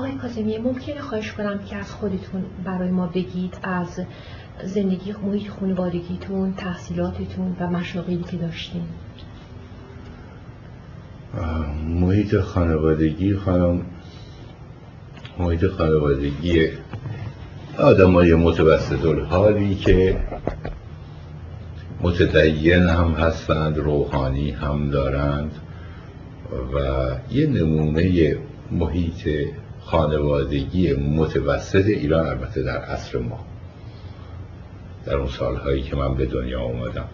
آقای کازمیه ممکنه خواهش کنم که از خودتون برای ما بگید از زندگی محیط خانوادگیتون تحصیلاتتون و مشاغلی که داشتین. محیط خانوادگی خانم محیط خانوادگی آدم های متوسط الحالی که متدین هم هستند روحانی هم دارند و یه نمونه محیط خانوادگی متوسط ایران البته در عصر ما. در اون سالهایی که من به دنیا آمدم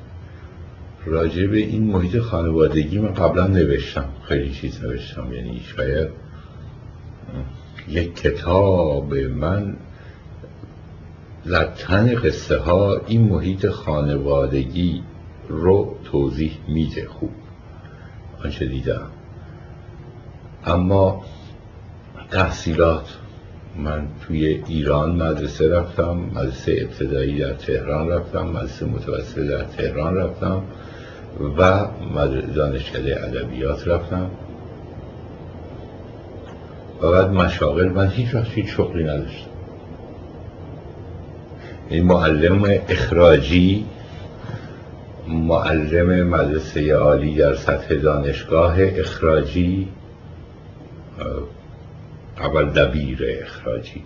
راجع به این محیط خانوادگی من قبلا نوشتم. خیلی چیز نوشتم. یعنی شاید یک کتاب من لطن قصه ها این محیط خانوادگی رو توضیح میده. خوب. آنچه دیدم. اما تحصیلات. من توی ایران مدرسه رفتم مدرسه ابتدایی در تهران رفتم مدرسه متوسط در تهران رفتم و دانشکده ادبیات رفتم. و بعد مشاغل من هیچ وقت هیچ شغلی نداشتم. این معلم اخراجی معلم مدرسه عالی در سطح دانشگاه اخراجی اول دبیر اخراجی.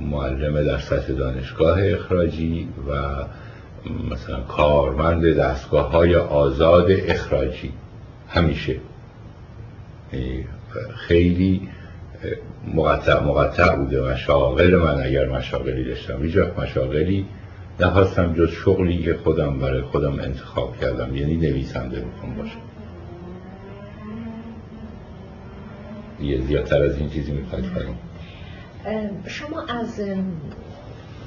معلم در سطح دانشگاه اخراجی و مثلا کارمند دستگاه های آزاد اخراجی. همیشه. خیلی مقطع مقطع بوده. مشاغل من اگر مشاغلی داشتم. هیچ مشاغلی نخواستم جز شغلی که خودم برای خودم انتخاب کردم. یعنی نویسنده بکن باشم یه زیادتر از این چیزی می‌خواید کنیم شما از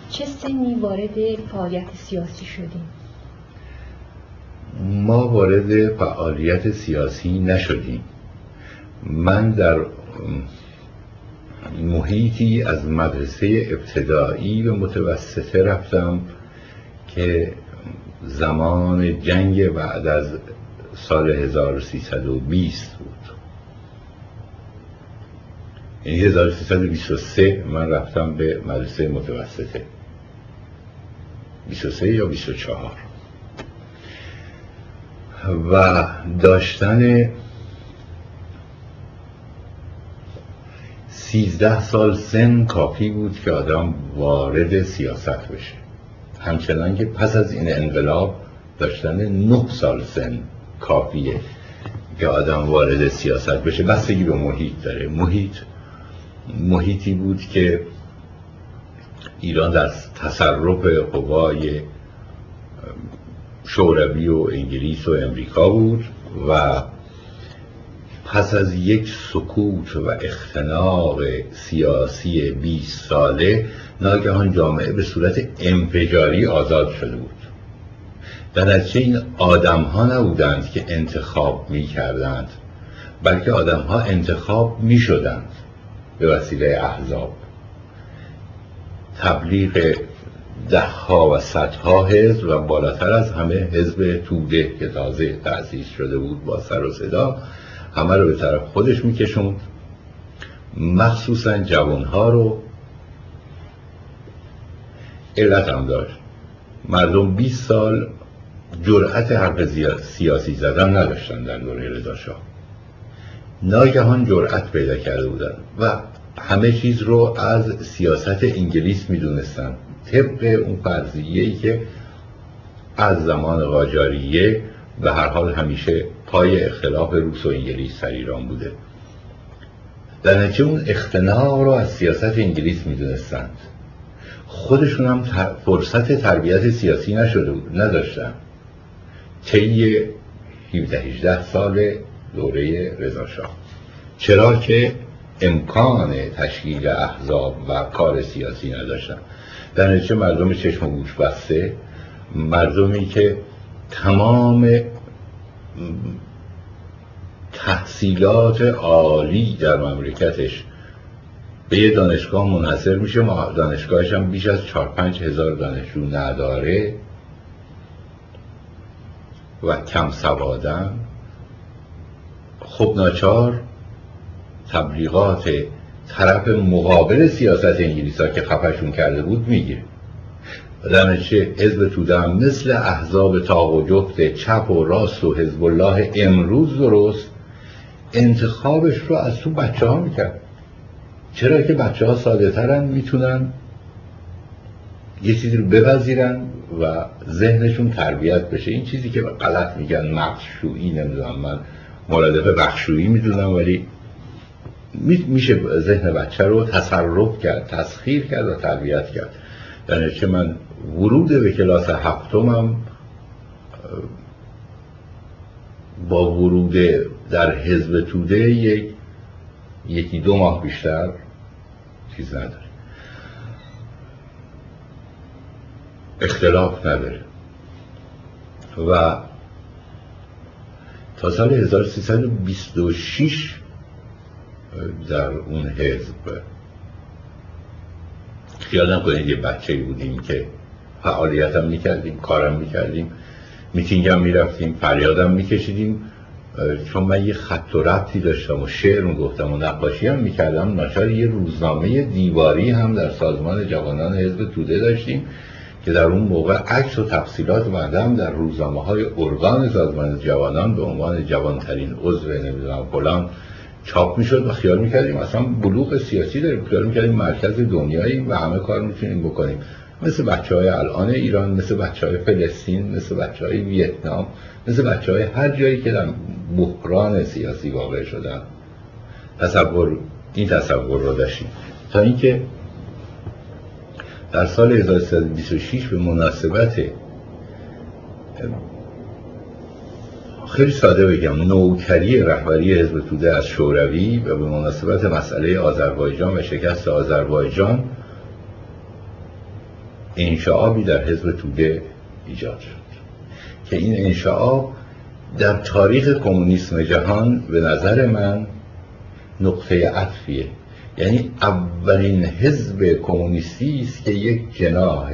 چه سنی وارد فعالیت سیاسی شدیم؟ ما وارد فعالیت سیاسی نشدیم. من در محیطی از مدرسه ابتدایی و متوسطه رفتم که زمان جنگ بعد از سال 1320 بود. یعنی 1323 من رفتم به مدرسه متوسطه. 23 یا 24 و داشتن سیزده سال سن کافی بود که آدم وارد سیاست بشه. همچنان که پس از این انقلاب داشتن نه سال سن کافیه که آدم وارد سیاست بشه. بستگی به محیط داره. محیط محیطی بود که ایران در تصرف قوای شوروی و انگلیس و امریکا بود و پس از یک سکوت و اختناق سیاسی 20 ساله ناگهان جامعه به صورت انفجاری آزاد شده بود. در نتیجه این آدم ها نبودند که انتخاب می کردند بلکه آدم ها انتخاب می شدند به وسیله احزاب. تبلیغ دهها و صدها حزب و بالاتر از همه حزب توده که تازه تأسیس شده بود با سر و صدا همه رو به طرف خودش میکشوند. مخصوصا جوانها رو علت هم داشت. مردم 20 سال جرأت حرف سیاسی زدن نداشتن در دوره رضا ناگهان جرأت پیدا کرده بودن و همه چیز رو از سیاست انگلیس می‌دونستن. طبق اون فرضیه‌ای که از زمان قاجاریه به هر حال همیشه پای اختلاف روس و انگلیس در ایران بوده. در نتیجه اون اختناق رو از سیاست انگلیس می‌دونستند خودشون هم فرصت تربیت سیاسی نشده بود نداشتن. طی 17 18 سال دوره رضا چرا که امکان تشکیل احزاب و کار سیاسی نداشتن. در نتیجه مردم چشم و گوش بسته. مردمی که تمام تحصیلات عالی در مملکتش به یه دانشگاه منحصر میشه دانشگاهش هم بیش از چار پنج هزار دانشجو نداره و کم سوادن. خب ناچار تبلیغات طرف مقابل سیاست انگلیس ها که خفشون کرده بود می‌گیره در چه حزب توده هم مثل احزاب تاق و جفت چپ و راست و حزب الله امروز درست انتخابش رو از تو بچه ها می‌کرد. چرا که بچه ها ساده ترن می‌تونن یه چیزی رو بپذیرن و ذهنشون تربیت بشه. این چیزی که غلط میگن مخشویی نمی‌دونم من مرادف بخشویی می‌دونم ولی میشه ذهن بچه رو تصرف کرد تسخیر کرد و تربیت کرد. یعنی چه من ورود به کلاس هفتمم با ورود در حزب توده یک یکی دو ماه بیشتر چیز نداره. اختلاف نداره. و تا سال 1326 در اون حزب. خیال نکنید یه بچه بودیم که فعالیت هم می‌کردیم کارم می‌کردیم میتینگ هم می‌رفتیم فریادم میکشیدیم. چون من یه خط و ربطی داشتم و شعر گفتم و نقاشی هم می‌کردم ناچار یه روزنامه دیواری هم در سازمان جوانان حزب توده داشتیم که در اون موقع عکس و تفصیلات مردم در روزنامه های ارگان سازمان جوانان به عنوان جوانترین عضو نمی‌دونم فلان چاپ می‌شد و خیال می‌کردیم. اصلا بلوغ سیاسی داریم خیال می‌کردیم مرکز دنیایی و همه کار می‌تونیم بکنیم. مثل بچه های الان ایران مثل بچه های فلسطین مثل بچه های ویتنام مثل بچه های هر جایی که در بحران سیاسی واقع شدن. تصور این تصور رو داشتیم. تا اینکه در سال 1326 به مناسبت خیلی ساده بگم. نوکری رهبری حزب توده از شوروی و به مناسبت مسئله آذربایجان و شکست آذربایجان انشعابی در حزب توده ایجاد شد. که این انشعاب در تاریخ کمونیسم جهان به نظر من نقطه عطفیه. یعنی اولین حزب کمونیستی است که یک جناح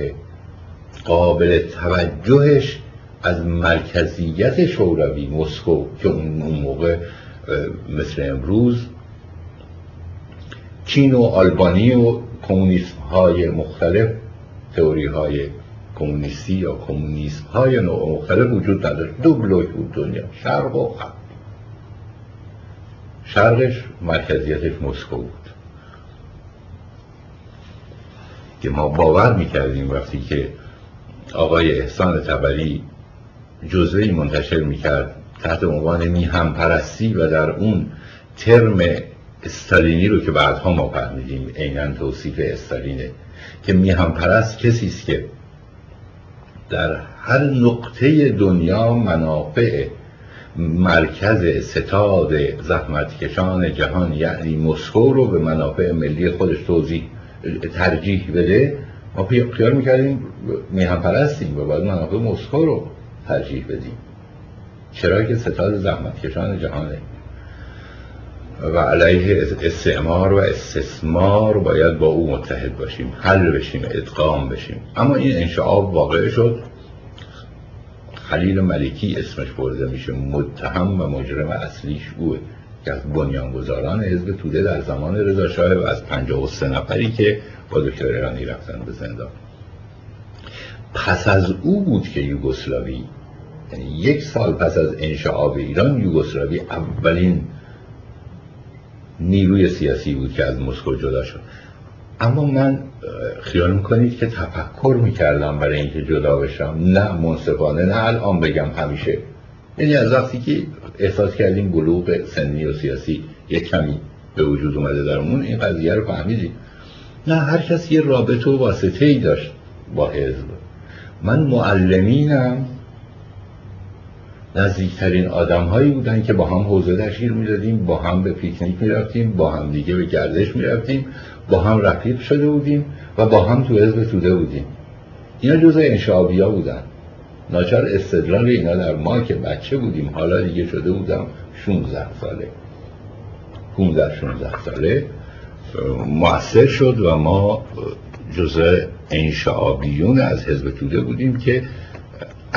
قابل توجهش از مرکزیت شوروی مسکو که اون موقع مثل امروز چین و آلبانی و کمونیسم های مختلف تئوری های کمونیستی یا کمونیسم های نوع مختلف وجود نداشت دو بلوک بود دنیا شرق و غرب. شرقش مرکزیتش مسکو بود. که ما باور می‌کردیم وقتی که آقای احسان تبری جزوهی منتشر می‌کرد تحت عنوان میهم پرستی و در اون ترم استالینی رو که بعدها ما فهمیدیم عینا توصیف استالینه که میهم پرست کسی است که در هر نقطه دنیا منافع مرکز ستاد زحمتکشان جهان یعنی مسکو رو به منافع ملی خودش توضیح ترجیح بده ما خیال می‌کردیم میهم پرستیم و باید منافع مسکو رو ترجیح بدیم. چرا که ستاد زحمتکشان جهانه و علیه استعمار و استثمار باید با او متحد باشیم حل بشیم ادغام بشیم. اما این انشعاب واقع شد. خلیل ملکی اسمش برده میشه متهم و مجرم اصلیش اوه که از بنیانگذاران حزب توده در زمان رضا شاه و از 53 نفری که با دکتر ایرانی رفتن به زندان. پس از او بود که یوگسلاوی یعنی یک سال پس از انشعاب ایران یوگسلاوی اولین نیروی سیاسی بود که از مسکو جدا شد. اما من خیال می‌کنید که تفکر می‌کردم برای اینکه جدا بشم. نه منصفانه نه الان بگم همیشه. یعنی از وقتی که احساس کردیم بلوغ سنی و سیاسی یک کمی به وجود اومده درمون این قضیه رو فهمیدیم. نه هر کس یه رابطه و واسطه ای داشت با حزب. من معلمینم. نزدیکترین آدم هایی بودن که با هم حوزه تشکیل می‌دادیم با هم به پیکنیک می‌رفتیم با هم دیگه به گردش می‌رفتیم با هم رفیق شده بودیم و با هم تو حزب توده بودیم. اینا جزء انشابی ها بودن. ناچار استدلال اینا در ما که بچه بودیم حالا دیگه شده بودم 16 ساله. 15 16 ساله. مؤثر شد و ما جزء انشعابیون از حزب توده بودیم که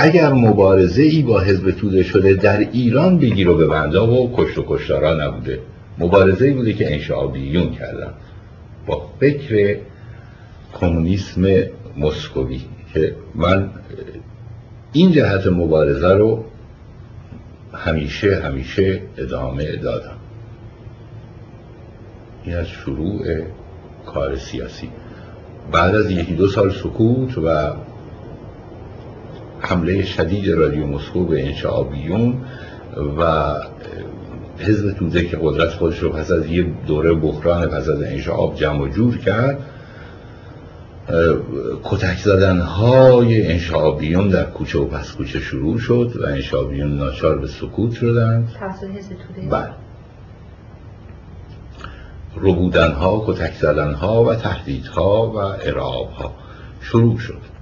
اگر مبارزه ای با حزب توده شده در ایران بگیر و ببنده و کشت و کشتارا نبوده. مبارزه بوده که انشعابیون کردن. با فکر کمونیسم مسکوی که من این جهت مبارزه رو همیشه همیشه ادامه دادم. این از شروع کار سیاسی. بعد از یکی دو سال سکوت و حمله شدید رادیو مسکو به انشعابیون و حزب توده که قدرت خودش رو پس از یه دوره بحران پس از انشعاب جمع و جور کرد کتک زدن های انشعابیون در کوچه و پس کوچه شروع شد و انشعابیون ناچار به سکوت شدند. بله. ربودن ها کتک زدن ها و تهدیدها و ارعاب ها شروع شد.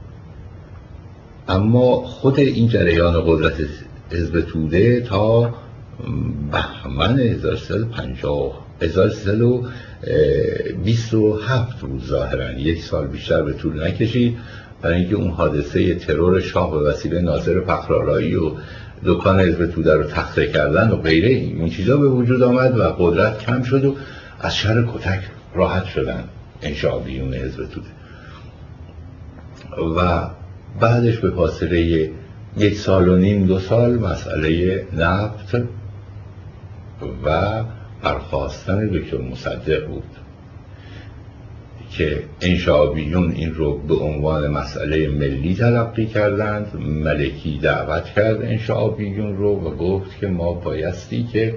اما خود این جریان قدرت حزب توده تا بهمن 1350 1327 بود ظاهرا. یک سال بیشتر به طول نکشید برای اینکه اون حادثه ترور شاه به وسیله ناظر فخرآرایی و دکان حزب توده رو تخته کردن و غیره این چیزا به وجود آمد و قدرت کم شد و از شر کتک راحت شدن انشابیون حزب توده. و بعدش به فاصله یک سال و نیم دو سال مسئله نفت و برخواستن دکتر مصدق بود که انشابیون این رو به عنوان مسئله ملی تلقی کردند. ملکی دعوت کرد انشابیون رو و گفت که ما بایستی که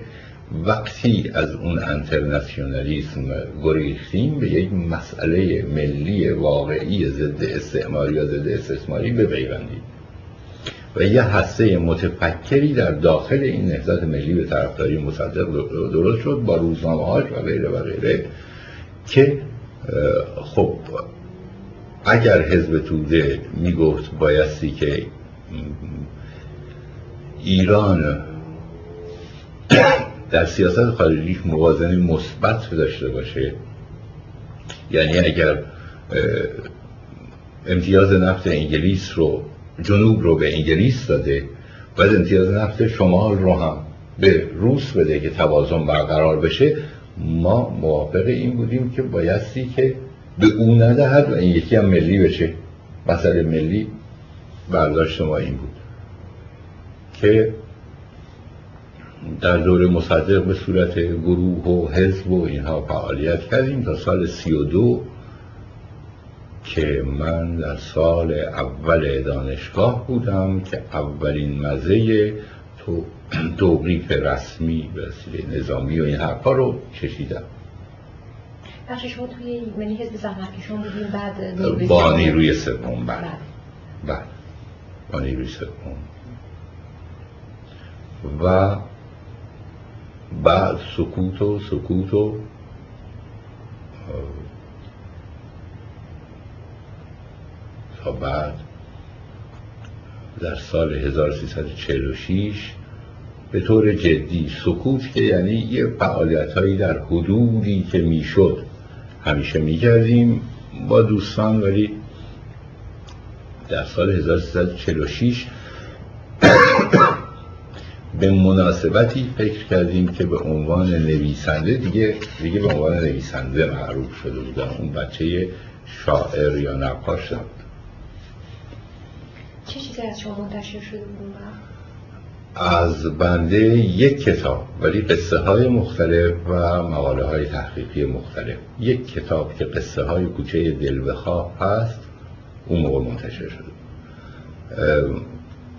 وقتی از اون انترنسیونالیسم گریختیم به یک مسئله ملی واقعی ضد استعماری یا ضد استثماری بپیوندیم. و یه هسته متفکری در داخل این نهضت ملی به طرفداری مصدق درست شد با روزنامه هاش و غیره و غیره که خب اگر حزب توده می‌گفت بایستی که ایران در سیاست خارجیش موازنه مثبت داشته باشه. یعنی اگر امتیاز نفت انگلیس رو جنوب رو به انگلیس داده و امتیاز نفت شمال رو هم به روس بده که توازن برقرار بشه. ما موافق این بودیم که بایستی که به اون ندهد و این یکی هم ملی بشه. مسئله ملی برداشت ما این بود. که در دور مصدق به صورت گروه و حزب و اینها فعالیت کردیم تا سال سی و دو که من در سال اول دانشگاه بودم که اولین مزه تو توقیف رسمی به نظامی و این حرفا رو چشیدم بخش شما توی منی حزب زحمت کشون بودیم بعد با نیروی سوم بعد بله. با نیروی سوم. و بعد سکوت و سکوت و تا بعد در سال 1346 به طور جدی سکوت که یعنی یه فعالیت هایی در حدودی که می‌شد همیشه می‌کردیم با دوستان ولی در سال 1346 به مناسبتی فکر کردیم که به عنوان نویسنده دیگه دیگه به عنوان نویسنده معروف شده بودم اون بچه شاعر یا نقاش نبود چه چیزی از شما منتشر شده بود از بنده یک کتاب ولی قصه های مختلف و مقاله های تحقیقی مختلف. یک کتاب که قصه های کوچه دل بخواه هست اون موقع منتشر شده.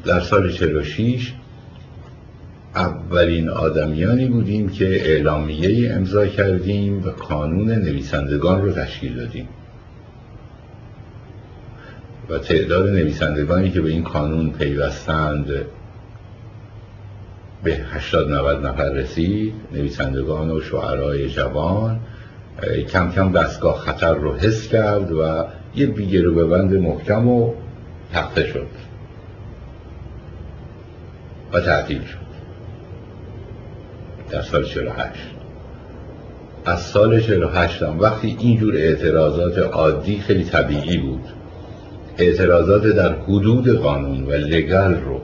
در سال 46 اولین آدمیانی بودیم که اعلامیه امضا کردیم و قانون نویسندگان رو تشکیل دادیم. و تعداد نویسندگانی که به این قانون پیوستند به 80 90 نفر رسید نویسندگان و شعرهای جوان کم کم دستگاه خطر رو حس کرد و یه بیگه رو به بند محکم و تخته شد و تعطیل شد. در سال 48 از سال 48 هم وقتی اینجور اعتراضات عادی خیلی طبیعی بود اعتراضات در حدود قانون و لگل رو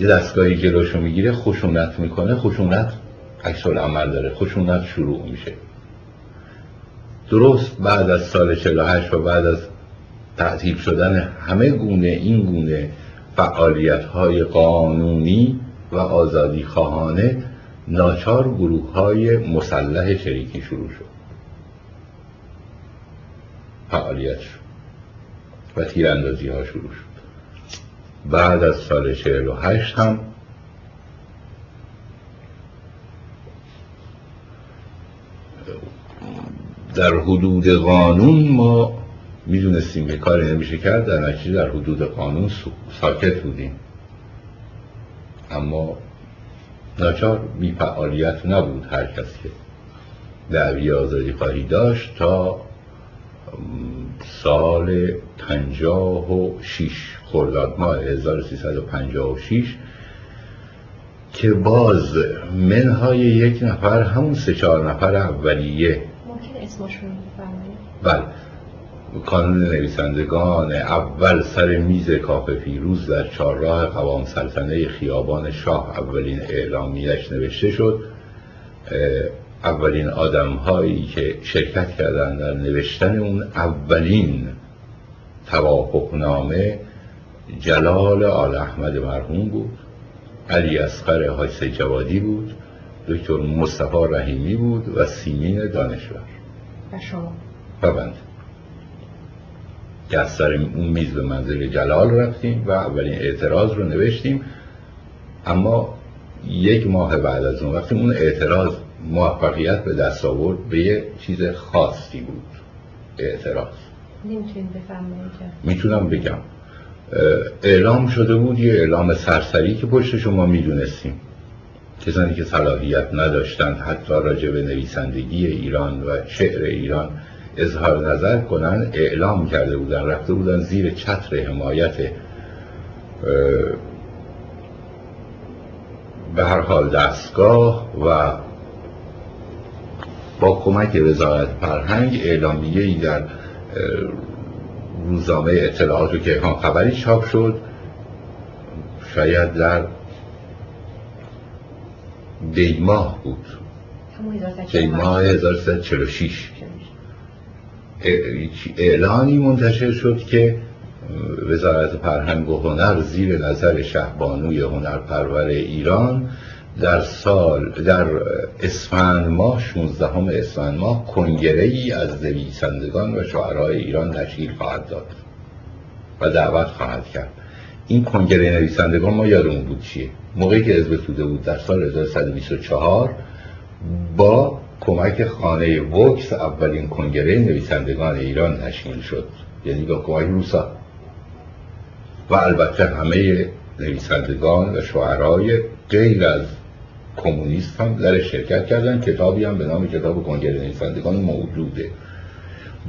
یه دستگاهی جلوشو می‌گیره خشونت می‌کنه خشونت عکس عمل داره خشونت شروع میشه. درست بعد از سال 48 و بعد از تعطیل شدن همه گونه این گونه فعالیت های قانونی و آزادی خواهانه ناچار گروه های مسلح شریکی شروع شد. فعالیت شد و تیراندازی ها شروع شد. بعد از سال 48 هم در حدود قانون ما می‌دونستیم که کاری نمیشه کرد در نتیجه در حدود قانون ساکت بودیم. اما ناچار بی فعالیت نبود هر کس که دعوی آزادی خواهی داشت تا سال پنجاه و شیش خرداد ماه 1356 که باز منهای یک نفر همون سه چهار نفر اولیه ممکن اسمشون بله. کانون نویسندگان اول سر میز کاف فیروز در چهارراه قوام سلطنه خیابان شاه اولین اعلامیش نوشته شد. اولین آدم هایی که شرکت کردن در نوشتن اون اولین توافقنامه جلال آل احمد مرحوم بود علی اسقر حاج جوادی بود دکتر مصطفی رحیمی بود و سیمین دانشور. و شما؟ و بند که از سر اون میز به منزل جلال رفتیم و اولین اعتراض رو نوشتیم. اما یک ماه بعد از اون وقتی اون اعتراض موفقیت به دست آورد به یه چیز خاصی بود. اعتراض. می‌تونم بگم. اعلام شده بود یه اعلام سرسری که پشت شما می‌دونستیم. کسانی که صلاحیت نداشتند حتی راجع به نویسندگی ایران و شعر ایران اظهار نظر کنن اعلام کرده بودن رفته بودن زیر چتر حمایت به هر حال دستگاه و با کمک وزارت فرهنگ اعلامیه ای در روزنامه اطلاعات و کیهان خبری چاپ شد شاید در دیماه بود. دیماه 1346 اعلانی منتشر شد که وزارت فرهنگ و هنر زیر نظر شهبانوی هنرپرور ایران در سال در اسفند ماه 16 اسفند ماه کنگره ای از نویسندگان و شعرهای ایران تشکیل خواهد داد و دعوت خواهد کرد. این کنگره نویسندگان ما یادمون بود چیه؟ موقعی که حزب توده بود در سال 1124 با کمک خانه وکس اولین کنگره نویسندگان ایران تشکیل شد. یعنی با کمک روسا. و البته همه نویسندگان و شعرهای غیر از کمونیست هم در شرکت کردن. کتابی هم به نام کتاب کنگره نویسندگان موجوده.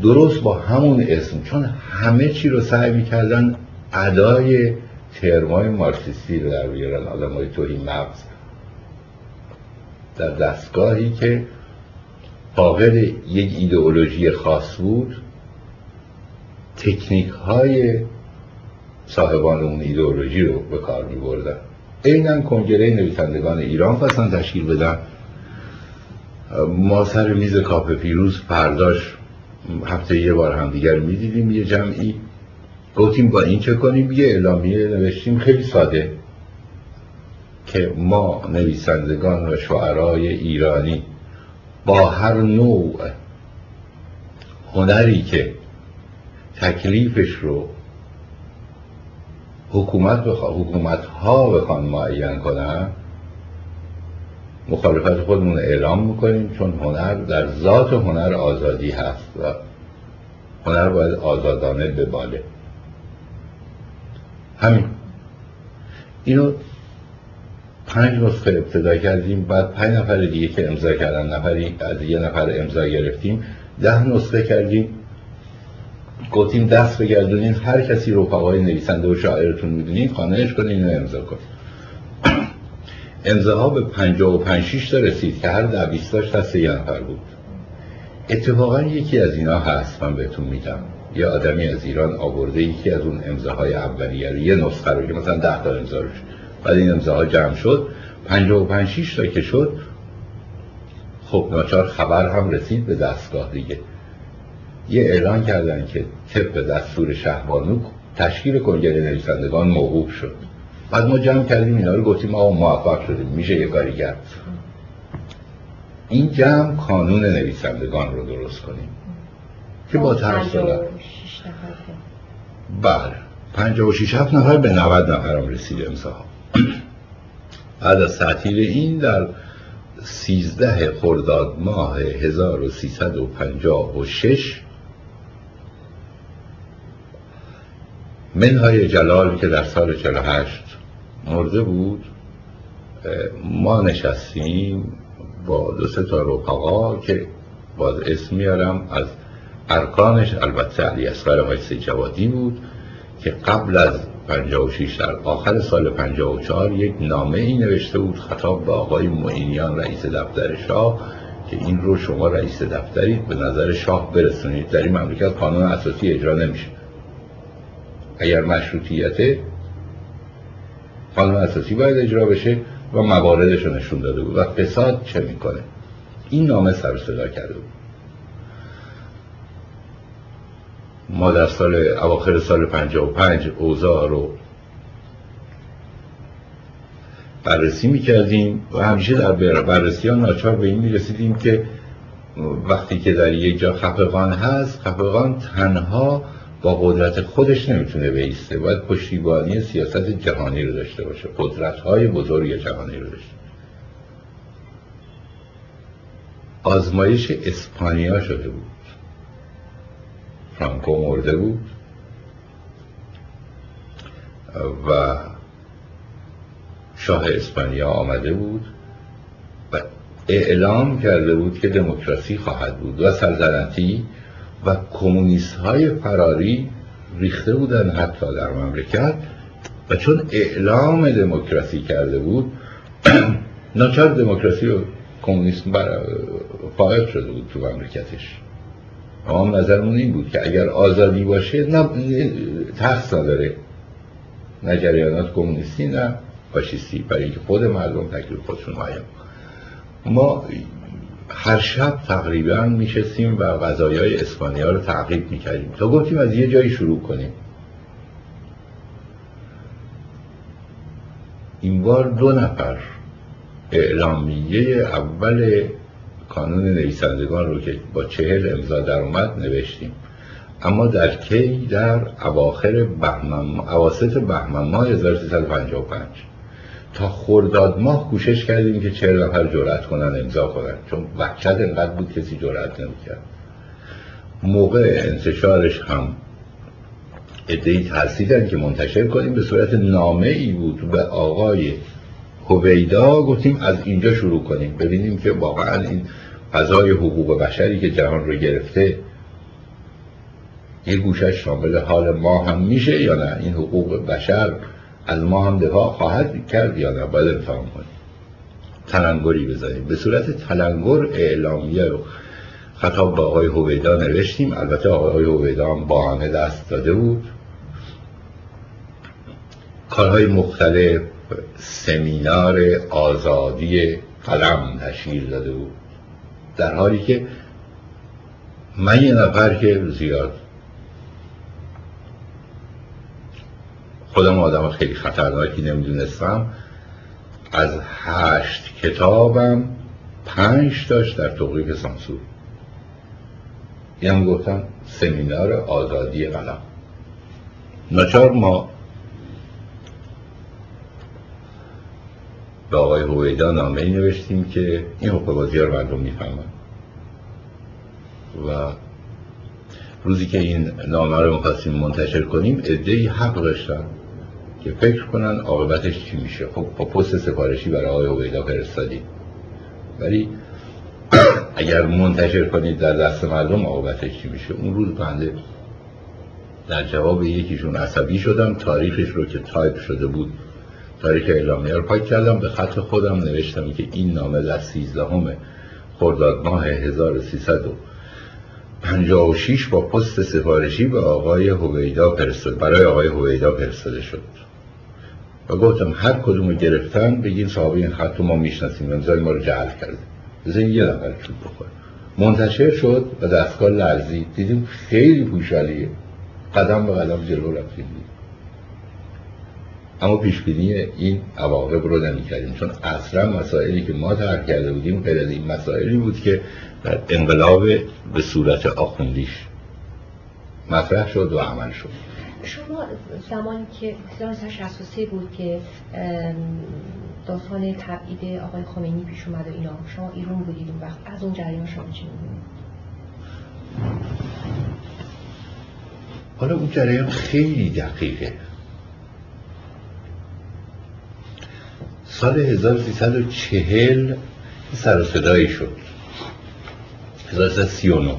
درست با همون اسم چون همه چی رو سعی می‌کردن ادای ترمای مارکسیستی رو در بیارن. آدم های توهی مغز. در دستگاهی که فاقد یک ایدئولوژی خاص بود تکنیک های صاحبان اون ایدئولوژی رو به کار می بردن اینن کنگره نویسندگان ایران خواستن تشکیل بدن. ما سر میز کاپ پیروز فرداش هفته یه بار هم دیگر می‌دیدیم یه جمعی. گفتیم با این چه کنیم؟ یه اعلامیه نوشتیم خیلی ساده. که ما نویسندگان و شعرای ایرانی با هر نوع هنری که تکلیفش رو حکومت بخوا... حکومت ها بخوان معین کنن مخالفت خودمون اعلام می‌کنیم چون هنر در ذات هنر آزادی هست و هنر باید آزادانه بباله. همین. اینو پنج نسخه ابتدا کردیم بعد پنج نفر دیگه که امضا کردن نفری از یه نفر امضا گرفتیم. ده نسخه کردیم. گفتیم دست بگردونین هر کسی رفقای نویسنده و شاعرتون می‌دونین خانهش کنین اینو امضا کن امضاها به پنجاه و پنج تا رسید که هر ده بیستاش دست یه نفر بود. اتفاقا یکی از اینا هست من بهتون میدم یه آدمی از ایران آورده یکی از اون امضاهای اولیه یه نسخه رو که مثلا ده تا امضا روش بعد این امضاها جمع شد. پنجاه و پنج تا که شد خب ناچار خبر هم رسید به دستگاه دیگه. یه اعلان کردن که طبق دستور شهبانو تشکیل کنگره نویسندگان موقوف شد. بعد ما جمع کردیم اینا رو گفتیم آقا موفق شدیم میشه یه کاری کرد. این جمع کانون نویسندگان رو درست کنیم. که با ترسلت بله. 56 هفت نفر به 90 نفر هم رسید امضاها. بعد از تعطیل این در 13 خرداد ماه 1356 منهای جلال که در سال 48 مرده بود ما نشستیم با دو سه تا رفقا که باز اسم میارم از ارکانش البته علی اصغر وایسی جوادی بود که قبل از 56 در آخر سال 54 یک نامه ای نوشته بود خطاب به آقای معینیان رئیس دفتر شاه که این رو شما رئیس دفترید به نظر شاه برسونید. در این مملکت قانون اساسی اجرا نمیشه. اگر مشروطیت قانون اساسی باید اجرا بشه و مواردش رو نشون داده بود. و فساد چه می‌کنه؟ این نامه سر صدا کرده بود. ما در سال اواخر سال 55 اوضاع رو بررسی می‌کردیم و همیشه در بررسی ها ناچار به این می‌رسیدیم که وقتی که در یک جا خفقان هست خفقان تنها با قدرت خودش نمی‌تونه بیسته. باید پشتیبانی سیاست جهانی رو داشته باشه قدرت های بزرگ جهانی رو داشته آزمایش اسپانیا شده بود. فرانکو مرده بود. و شاه اسپانیا آمده بود و اعلام کرده بود که دموکراسی خواهد بود و سلطنتی و کمونیست های فراری ریخته بودن حتی در مملکت. و چون اعلام دموکراسی کرده بود ناچار دموکراسی و کمونیسم فائق شده بود تو مملکتش. اما نظرمون این بود که اگر آزادی باشه نه تخص نداره. نه جریانات کمونیستی نه فاشیستی. برای اینکه خود مردم تکلیف خودشون هایم ما هر شب تقریبا میشستیم و غذایای اسپانیا رو تعقیب می‌کردیم. تا گفتیم از یه جایی شروع کنیم. این بار دو نفر اعلامیه اول کانون نویسندگان رو که با چهل امضا در اومد نوشتیم. اما در کی در اواخر بهمن اواسط بهمن ماه 1355 تا خرداد ماه کوشش کردیم که چهل نفر جرأت کنن امضا کنن. چون وحشت انقدر بود کسی جرأت نمی‌کرد. موقع انتشارش هم ادهی ترسیدن که منتشر کنیم به صورت نامه ای بود. به آقای هویدا گفتیم از اینجا شروع کنیم. ببینیم که واقعا این فضای حقوق بشری که جهان رو گرفته یه گوشش شامل حال ما هم میشه یا نه؟ این حقوق بشر از ما هم دفاع خواهد کرد یا نه؟ باید انفام کنیم. تلنگری بزنیم. به صورت تلنگر اعلامیه رو خطاب با آقای هویدا نوشتیم. البته آقای هویدا هم با همه دست داده بود. کارهای مختلف سمینار آزادی قلم تشکیل داده بود. در حالی که من یه نفر که زیاد خودم آدم خیلی خطرناکی نمی‌دونستم از هشت کتابم پنج داشت در توقیف سانسور یعنی گفتم سمینار آزادی قلم. ناچار ما به آقای هویدا نامه نوشتیم که این حقوق بازی رو مردم می‌فهمن. و روزی که این نامه رو می‌خواستیم منتشر کنیم ادهی حق داشتن که فکر کنن عاقبتش چی میشه. خب با پست سفارشی برای آقای هویدا فرستادیم. ولی اگر منتشر کنید در دست مردم عاقبتش چی میشه؟ اون روز بنده در جواب یکیشون عصبی شدم. تاریخش رو که تایپ شده بود تاریخ اعلامیه رو پاک کردم. به خط خودم نوشتم که این نامه در 13 خرداد ماه 1356 با پست سفارشی به آقای هویدا فرستاد. برای آقای هویدا فرستاده شد. و گفتم هر کدوم رو گرفتن بگین صاحب این خط رو ما می‌شناسیم. امضای ما رو جعل کرده. بزن یه نفر چوب بخوره. منتشر شد و دستگاه لرزید. دیدیم خیلی پوشالیه. قدم به قدم جلو رفتیم. اما پیش بینی این عواقب رو نمی‌کردیم چون اصلا مسائلی که ما طرح کرده بودیم غیر از این مسائلی بود که در انقلاب به صورت آخوندیش مطرح شد و عمل شد. شما زمانی که 1963 بود که داستان تبعید آقای خمینی پیش اومد و اینا شما ایران بودید اون وقت. از اون جریان شما چی حالا اون جریان خیلی دقیقه. سال 1340 سر و صدایی شد. 1339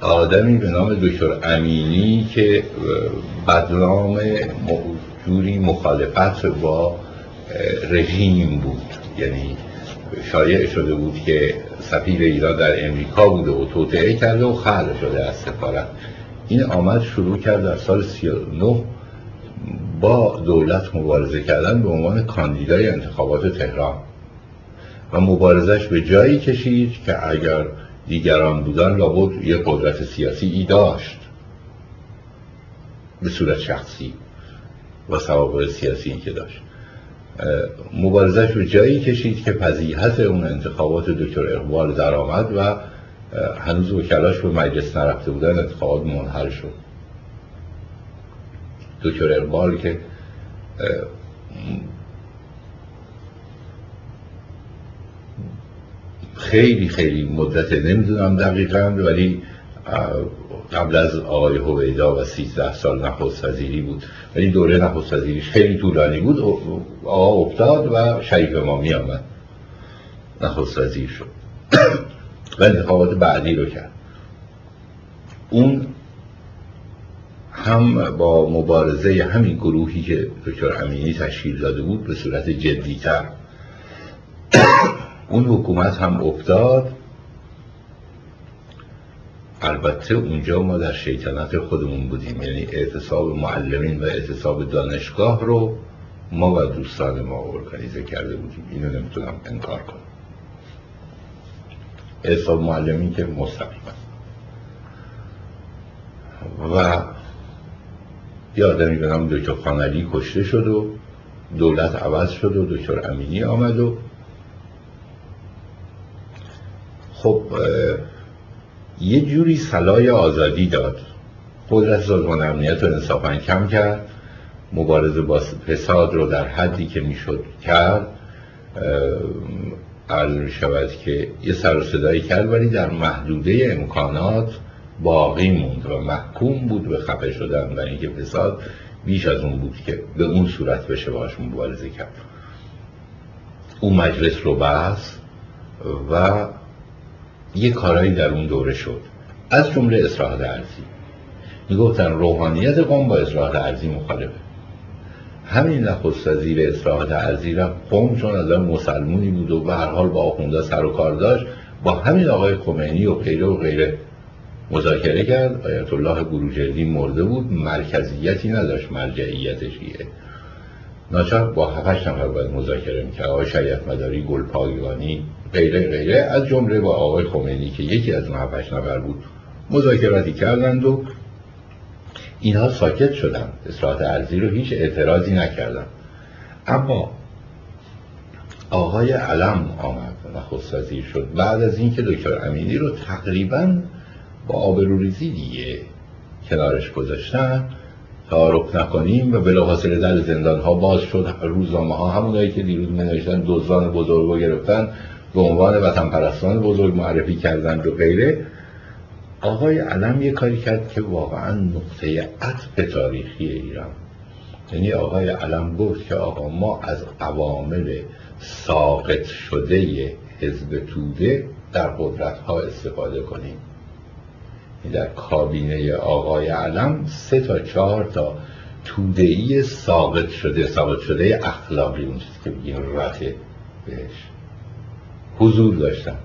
آدمی به نام دکتر امینی که بدنام جوری مخالفت با رژیم بود. یعنی شایع شده بود که سفیر ایران در امریکا بوده و توطعه کرده و خلع شده از سفارت. این آمد شروع کرد در سال 39 با دولت مبارزه کردن به عنوان کاندیدای انتخابات تهران. و مبارزش به جایی کشید که اگر دیگران بودن لابد یه قدرت سیاسی ای داشت. به صورت شخصی و سوابق سیاسی که داشت. مبارزش به جایی کشید که پذیحت اون انتخابات دکتر اقبال درآمد و هنوز وکلاش به مجلس نرفته بودن انتخابات منحل شد. دکتر اقبال که خیلی خیلی مدت نمی‌دونم دقیقا ولی قبل از آقای هویدا و 13 سال نخست وزیری بود. ولی دوره نخست وزیریش خیلی طولانی بود. آقا افتاد و شریف امامی آمد نخست وزیر شد. و انتخابات بعدی رو کرد. اون هم با مبارزه همین گروهی که دکتر امینی تشکیل داده بود به صورت جدیتر. اون حکومت هم افتاد. البته اونجا ما در شیطنت خودمون بودیم. یعنی اعتصاب معلمین و اعتصاب دانشگاه رو ما و دوستان ما ارگانیزه کرده بودیم. اینو نمی‌تونم انکار کنم. اعتصاب معلمین که مستقیم و یه آدمی به نام دکتر خانعلی کشته شد و دولت عوض شد و دکتر امینی آمد و خب یه جوری سلای آزادی داد. قدرت سازمان امنیت رو انصافا کم کرد. مبارزه با فساد رو در حدی که می‌شد کرد. عرض می شود که یه سر و صدایی کرد ولی در محدوده امکانات باقی موند و محکوم بود به خفه شدن و اینکه فساد بیش از اون بود که به اون صورت بشه باش مبارزه کرد. اون مجلس رو بحث و یه کارایی در اون دوره شد. از جمله اصلاحات ارزی می‌گفتن روحانیت قوم با اصلاحات ارزی مخالفه. همین نخست وزیر اصلاحات ارزی را قوم چون از مسلمونی بود و به هر حال با آخونده سر و کار داشت با همین آقای خمینی و غیره و غیره. مذاکره کرد. آیت الله بروجردی مرده بود. مرکزیتی نداشت. مرجعیت شیعه ناچار با هفتش نفر باید مذاکره می‌کرد. آقای شریعت مداری گل پاگیوانی غیره غیره. از جمله با آقای خمینی که یکی از اون هفتش نفر بود. مذاکراتی کردند و اینها ساکت شدن اصلاحات ارزی رو هیچ اعتراضی نکردن اما آقای علم آمد نخست وزیر شد. بعد از اینکه دکتر امینی رو تقریبا با آبروریزی دیگه کنارش گذاشتن تعارف نکنیم و بلافاصله در زندان ها باز شد. روزنامه ها همونایی که دیروز می نوشتن دزدان بزرگ رو گرفتن به عنوان وطن پرستان بزرگ معرفی کردن و غیره. آقای علم یه کاری کرد که واقعا نقطه عطف تاریخی ایران. یعنی آقای علم گفت که آقا ما از عوامل ساقط شده حزب توده در قدرت ها استفاده کنیم. در کابینه آقای علم سه تا چهار تا تودهی ثابت شده ثابت شده اخلاقی اون چیزی که بگیم رته بهش. حضور داشتن.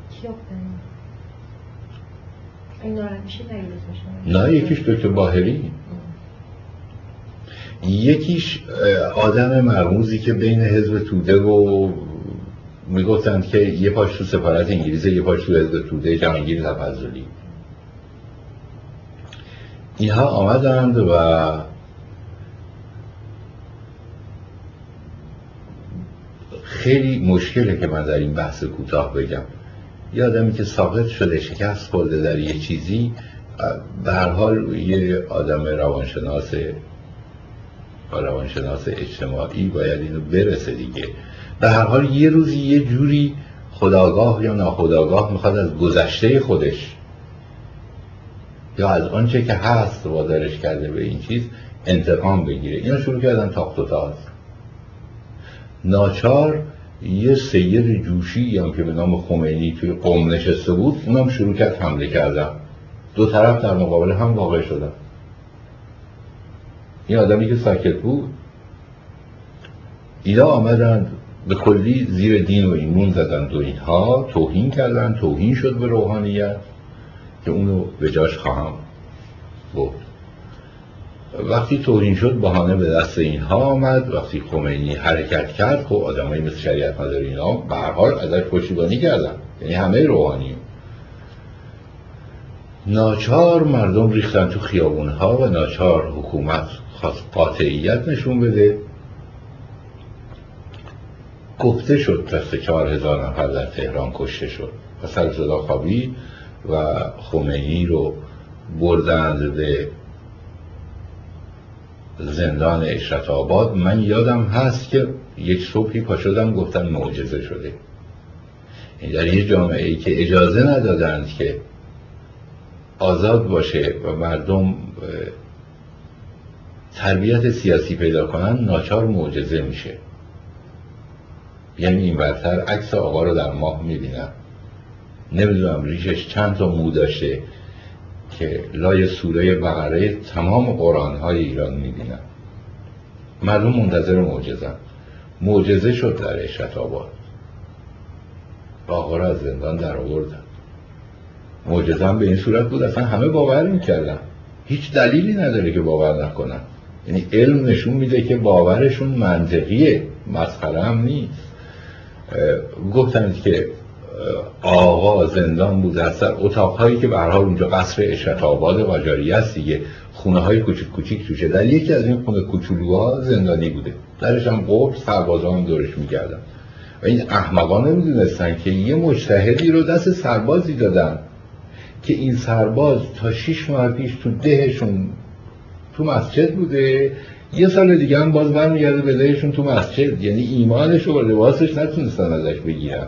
نه یکیش دکتر باهری. یکیش آدم مرموزی که بین حزب توده و می‌گفتند که یه پاش تو سفارت انگلیس یه پاش تو حزب توده جهانگیر تفضلی. اینها آمدند و خیلی مشکله که من در این بحث کوتاه بگم. یه آدمی که ساقط شده شکست خورده در یه چیزی به هر حال یه آدم روانشناس روانشناس اجتماعی باید اینو برسه دیگه. به هر حال یه روزی یه جوری خداگاه یا ناخداگاه می‌خواد از گذشته خودش یا از آنچه که هست وادارش کرده به این چیز انتقام بگیره. اینا شروع کردن تاخت و تاز. ناچار یه سید جوشی هم که به نام خمینی توی قوم نشسته بود اونم شروع کرد حمله کردن. دو طرف در مقابل هم واقع شدن. این آدمی که ساکت بود اینا آمدند به کلی زیر دین و ایمون زدند و اینها توهین کردن توهین شد به روحانیت. که اونو به جاش خواهم بود وقتی توهین شد بهانه به دست اینها آمد. وقتی خمینی حرکت کرد خب آدمایی مثل شریعت مدار اینا به ازش پشتیبانی کردن. یعنی همه روحانی. ناچار مردم ریختن تو خیابون ها و ناچار حکومت خواست قاطعیت نشون بده. گفته شد دست چهار هزار نفر در تهران کشته شد. و سر خوابی و خمینی رو بردند به زندان اشرت آباد. من یادم هست که یک صبحی پا شدم گفتن معجزه شده. این در یه جامعه ای که اجازه ندادند که آزاد باشه و مردم تربیت سیاسی پیدا کنن ناچار معجزه میشه. یعنی این برتر عکس آقا رو در ماه می‌بینم. نمی‌دونم ریشش چند تا مو داشته که لای سوره بقره تمام قرآن های ایران می‌بینن مردم منتظر معجزه معجزه شد در اشرت آباد. آقا را از زندان در آوردن معجزه به این صورت بود اصلا همه باور می‌کردن. هیچ دلیلی نداره که باور نکنن. یعنی علم نشون میده که باورشون منطقیه مسخره هم نیست. گفتند که آقا زندان بود از سر اتاقهایی که به حال اونجا قصر اشرت آباد قاجاری است دیگه. خونه های کوچیک کوچیک توشه. در یکی از این خونه کوچولوها زندانی بوده. درش هم قبر سربازان دورش می‌کردن. و این احمقان نمی‌دونستن که یه مجتهدی رو دست سربازی دادن که این سرباز تا شیش ماه پیش تو دهشون تو مسجد بوده. یه سال دیگه هم باز برمیگرده به دهشون تو مسجد. یعنی ایمانش و لباسش نتونستن ازش بگیرن.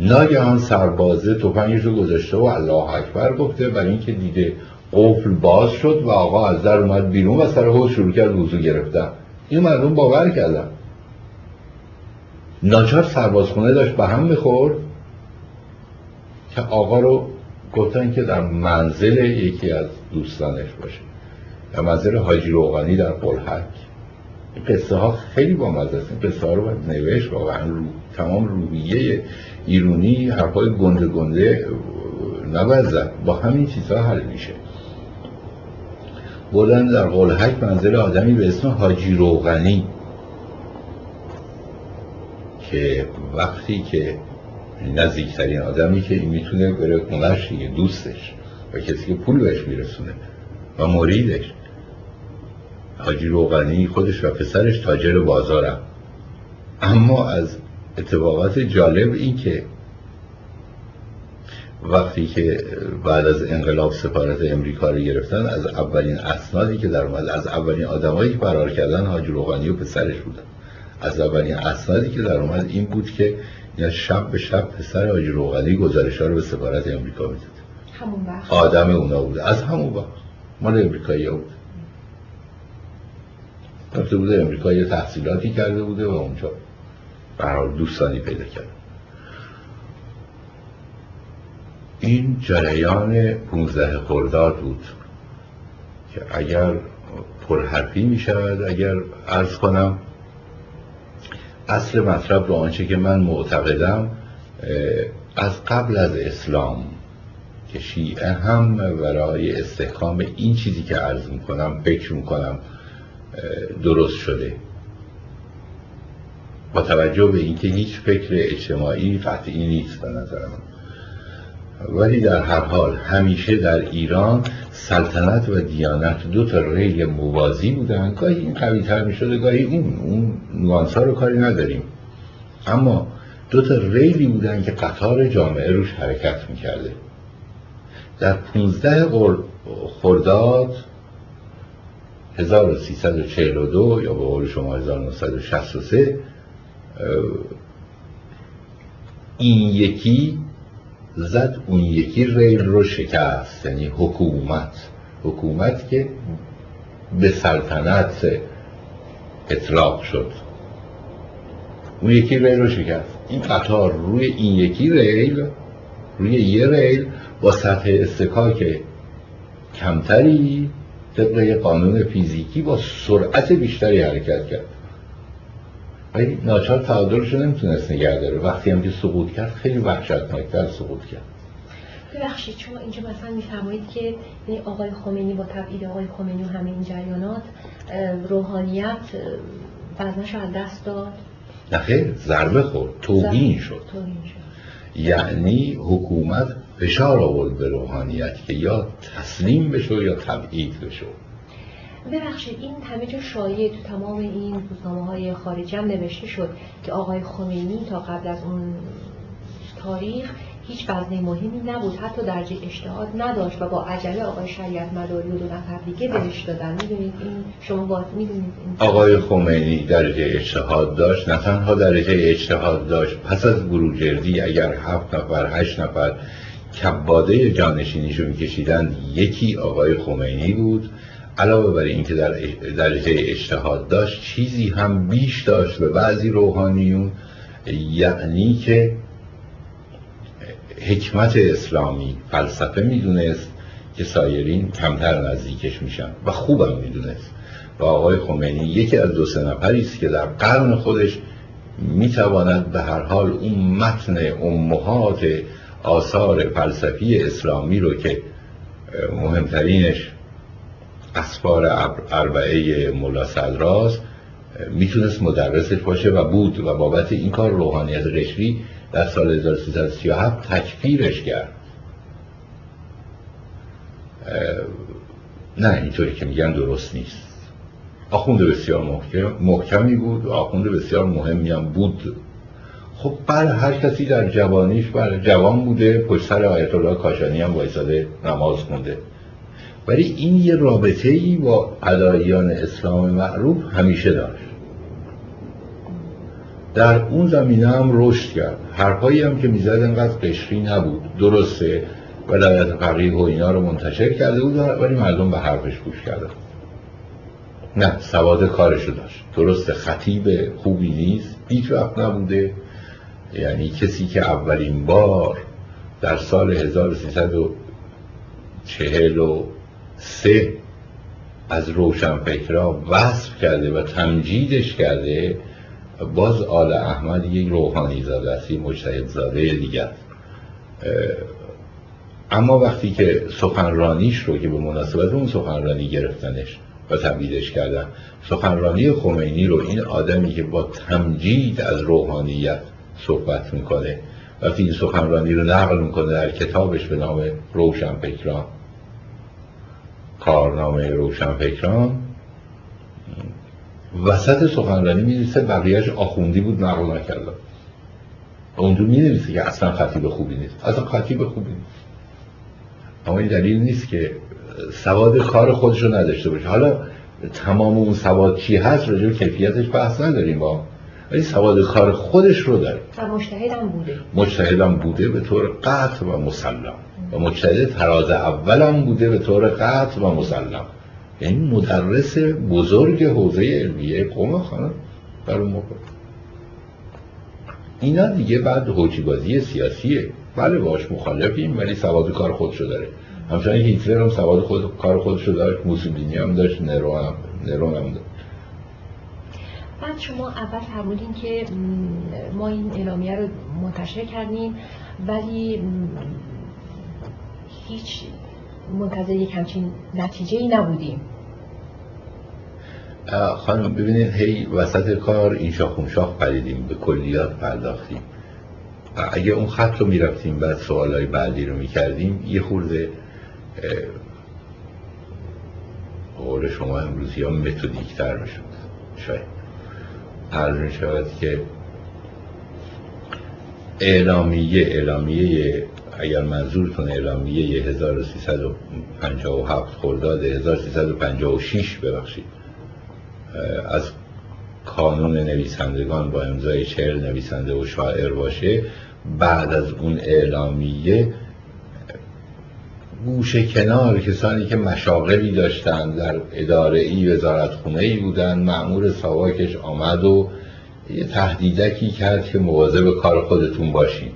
ناگهان سربازه توفنگش رو گذاشته و الله اکبر گفته برای اینکه دیده قفل باز شد و آقا از در اومد بیرون و سر حوض شروع کرد وضو گرفتن. این مردم باور کردن. ناچار سربازخونه داشت به هم می‌خورد که آقا رو گفتن که در منزل یکی از دوستانش باشه. در منزل حاجی روغانی در قلحک قصه ها خیلی با مزه است. قصه ها رو نوشت واقعا رو تمام روحیه ایرونی حرفای گنده گنده نباید با همین چیزها حل میشه. بردن در قلحک منزل آدمی به اسم حاجی روغنی. که وقتی که نزدیکترین آدمی که می‌تونه بره خونش دوستش و کسی که پول بهش میرسونه و مریدش. حاجی روغنی خودش و پسرش تاجر بازارم اما از اتفاقات جالب این که وقتی که بعد از انقلاب سفارت امریکا رو گرفتن از اولین اسنادی که در اومد از اولین آدمایی که فرار کردن حاج روغانی و پسرش بودن. از اولین اسنادی که در اومد این بود که یا شب به شب پسر حاج روغانی گزارش ها رو به سفارت امریکا می‌داد. همون وقت آدم اونا بوده از همون وقت مال امریکایی بود. رفته بوده امریکا یه تحصیلاتی کرده بوده و اونجا. برای دوستانی پیدا کرد. این جریان 15 خرداد بود که اگر پرحرفی می شود اگر ارز کنم اصل مطلب رو آنچه که من معتقدم از قبل از اسلام که شیعه هم برای استحکام این چیزی که عرض می‌کنم فکر می‌کنم درست شده. با توجه به اینکه هیچ فکر اجتماعی قطعی نیست به نظر من. ولی در هر حال همیشه در ایران سلطنت و دیانت دو تا ریل موازی بودن. گاهی این قوی تر می شده گاهی اون. اون نوانس رو کاری نداریم. اما دو تا ریلی بودن که قطار جامعه روش حرکت می‌کرده. در 15 خرداد 1342 یا به قول شما 1963 این یکی زد اون یکی ریل رو شکست. یعنی حکومت. حکومت که به سلطنت اطلاق شد. اون یکی ریل رو شکست. این قطار روی این یکی ریل روی یه ریل با سطح استکاک کمتری طبق قانون فیزیکی با سرعت بیشتری حرکت کرد. ولی ناچار تعادلش رو نمی‌تونست نگه داره. وقتی هم که سقوط کرد خیلی وحشتناکتر سقوط کرد. ببخشید شما اینجا مثلا میفرمایید که یعنی آقای خمینی با تبعید آقای خمینی و همه این جریانات روحانیت وزنش از دست داد. نه ضربه خورد. توهین شد. یعنی حکومت فشار آورد به روحانیت که یا تسلیم بشو یا تبعید بشو ببخشید این همه جا شایع تو تمام این روزنامه های خارجی هم نوشته شد که آقای خمینی تا قبل از اون تاریخ هیچ وزنه مهمی نبود حتی درجه اجتهاد نداشت و با عجله آقای شریعت مداری و دو نفر دیگه بهش دادن. می‌دونید این شما می‌دونید آقای خمینی درجه اجتهاد داشت؟ نه تنها درجه اجتهاد داشت پس از بروجردی اگر هفت نفر هشت نفر کباده جانشینیشو میکشیدن یکی آقای خمینی بود. علاوه بر اینکه در درجه اجتهاد داشت چیزی هم بیش داشت به بعضی روحانیون یعنی که حکمت اسلامی فلسفه می‌دونست که سایرین کمتر نزدیکش میشن و خوبم می‌دونست. و آقای خمینی یکی از دو سه نفری است که در قرن خودش می‌تواند به هر حال اون متن امهات آثار فلسفی اسلامی رو که مهمترینش اسفار اربعه ملا صدراست می‌تونست مدرسش باشه و بود و بابت این کار روحانیت قشری در سال 1337 تکفیرش کرد. نه اینطوری که میگن درست نیست. آخوند بسیار محکم، محکمی بود و آخوند بسیار مهمی هم بود. خب بر هر کسی در جوانیش بر جوان بوده پشت سر آیت الله کاشانی هم وایساده نماز خونده. ولی این یه رابطه ای با اداییان اسلام معروف همیشه داشت. در اون زمینه هم رشد کرد. حرفایی هم که می‌زد انقدر قشری نبود. درسته. ولایت فقیه و اینا رو منتشر کرده بود ولی مردم به حرفش گوش کردن نه سواد کارشو داشت. درست خطیب خوبی نیست. هیچ وقت نبوده. یعنی کسی که اولین بار در سال 1343 از روشنفکرا وصف کرده و تمجیدش کرده. باز آل احمد یک روحانی زاده است یک مجتهد زاده دیگر. اما وقتی که سخنرانیش رو که به مناسبت اون سخنرانی گرفتنش و تبدیلش کردن سخنرانی خمینی رو این آدمی که با تمجید از روحانیت صحبت می‌کنه وقتی این سخنرانی رو نقل می‌کنه در کتابش به نام روشنفکران کارنامه روشنفکران. وسط سخنرانی می نویسه بقیهش آخوندی بود نقل نکردم اونجا می نویسه که اصلا خطیب خوبی نیست. اصلا خطیب خوبی نیست. اما این دلیل نیست که سواد کار خودش رو نداشته باشه. حالا تمام اون سواد چی هست راجع کیفیتش بحث نداریم با ولی سواد کار خودش رو داره. و مجتهدم بوده. مجتهدم بوده به طور قطع و مسلم. و مجتهد تراز اولم بوده به طور قطع و مسلم. یعنی مدرس بزرگ حوزه علمیه قوم خانم در اون موقع. اینا دیگه بعد بازی سیاسیه. بله باش مخالفیم ولی سواد کار خودشو داره. همچنان هیتلر هم سواد خود کار خودشو داشت موسولینی هم داشت نرو هم نرو هم داشت. بعد شما اول فرمودین که ما این اعلامیه رو منتشر کردیم ولی هیچ منتظر یک همچین نتیجه ای نبودیم خانم ببینید هی وسط کار این شاخون شاخ پریدیم به کلیات پرداختیم. اگه اون خط رو می‌رفتیم بعد سوالای بعدی رو می‌کردیم یه خورده قول شما امروزی ها متودیک تر می‌شد. شاید. عرض شود که اعلامیه اعلامیه اگر منظورتون اعلامیه 1357 خرداد 1356 ببخشید. از کانون نویسندگان با امضای چهل نویسنده و شاعر باشه بعد از اون اعلامیه گوشه کنار کسانی که مشاغلی داشتن در اداره ای وزارت خونه ای بودن معمور سواکش آمد و یه تهدیدکی کرد که مواظب کار خودتون باشین.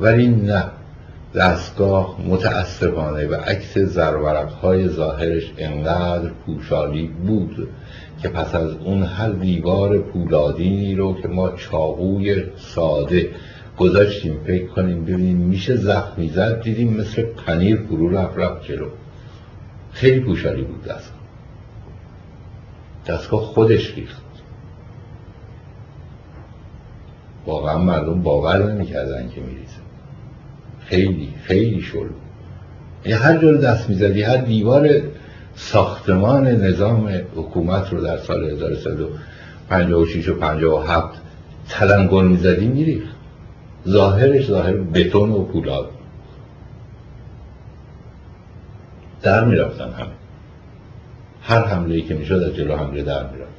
ولی نه. دستگاه متاسفانه و عکس زرورق های ظاهرش انقدر پوشالی بود که پس از اون هر دیوار پولادینی رو که ما چاقوی ساده گذاشتیم فکر کنیم ببینیم میشه زخمی زد دیدیم مثل پنیر فرو رفت رفت جلو. خیلی پوشالی بود دستگاه. دستگاه خودش ریخت. واقعا مردم باور نمی‌کردن که میریزه. خیلی خیلی شل. یه هر جور دست می‌زدی هر دیوار ساختمان نظام حکومت رو در سال 1356 و 57 تلنگل می‌زدی میریخت. ظاهرش ظاهر بتون و پولاد. در می‌رفتن همه. هر حمله که می‌شد از جلو حمله در می‌رفت.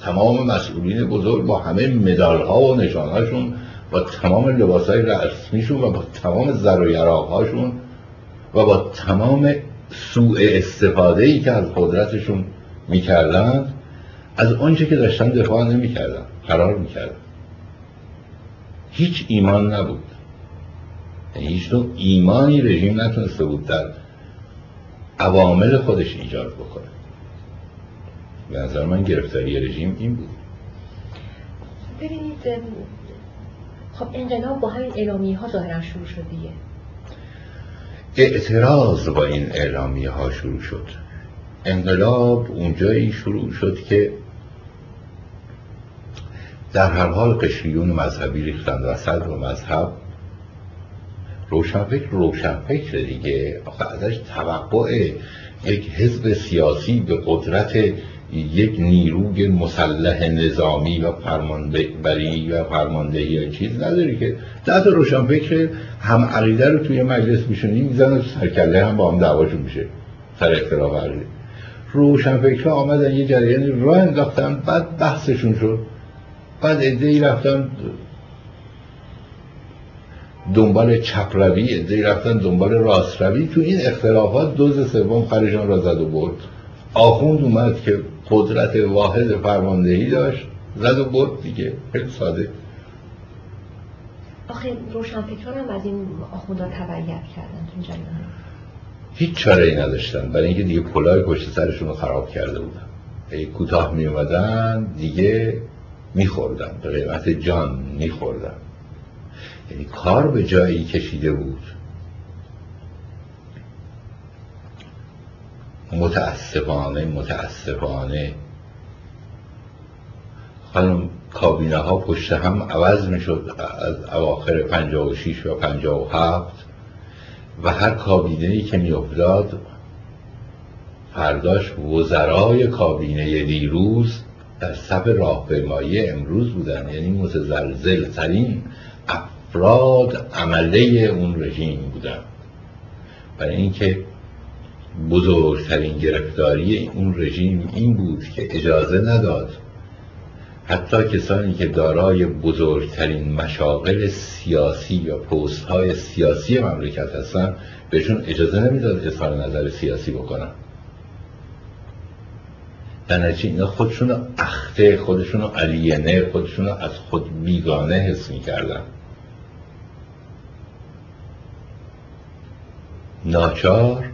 تمام مسئولین بزرگ با همه مدال ها و نشانهاشون با تمام لباس های رسمیشون و با تمام زر و و با تمام سوء استفاده ای که از قدرتشون می‌کردن از آنچه که داشتن دفاع نمی‌کردن قرار می‌کردن. هیچ ایمان نبود. یعنی هیچ نوع ایمانی رژیم نتونسته بود در عوامل خودش ایجاد بکنه. به نظر من گرفتاری رژیم این بود. ببینید خب انقلاب با همین اعلامی ها ظاهرا شروع شد دیگه. اعتراض با این اعلامی ها شروع شد. انقلاب اونجایی شروع شد که در هر حال قشریون مذهبی ریختن وسط و مذهب روشنفکر روشنفکر دیگه. ازش توقع یک حزب سیاسی به قدرت یک نیروی مسلح نظامی و فرمانبری و فرماندهی یا چیز نداری که. ده تا روشنفکر هم عقیده رو توی مجلس میشونی می‌زنن سرکله هم با هم دعواشون میشه. سر اختلاف عقیده. روشنفکرها آمدن یه جریانی راه انداختن بعد بحثشون شد. بعد عده ای رفتن دنبال چپ روی ای رفتن دنبال راست روی تو این اختلافات دوز سوم خرشان را زد و برد. آخوند اومد که قدرت واحد فرماندهی داشت. زد و برد دیگه. خیلی ساده. آخه روشنفکران هم از این آخوندها تبعیت کردن تو هیچ چاره ای نداشتن. برای اینکه دیگه پلای پشت سرشون رو خراب کرده بودن. کوتاه می اومدن دیگه میخوردن. به قیمت جان میخوردن. یعنی کار به جایی کشیده بود. متاسفانه متاسفانه. خانم کابینه ها پشت هم عوض می‌شد از اواخر 56 و 57 و هر کابینه ای که میافتاد فرداش وزرای کابینه دیروز در صف راهپیمایی امروز بودن. یعنی متزلزل ترین افراد عمله اون رژیم بودن. برای اینکه بزرگترین گرفتاری اون رژیم این بود که اجازه نداد. حتی کسانی که دارای بزرگترین مشاغل سیاسی یا پست های سیاسی مملکت هستن بهشون اجازه نمی‌داد اظهار نظر سیاسی بکنن. در نتیجه اینا خودشون رو اخته خودشون رو علینه خودشون از خود بیگانه حس می‌کردن. ناچار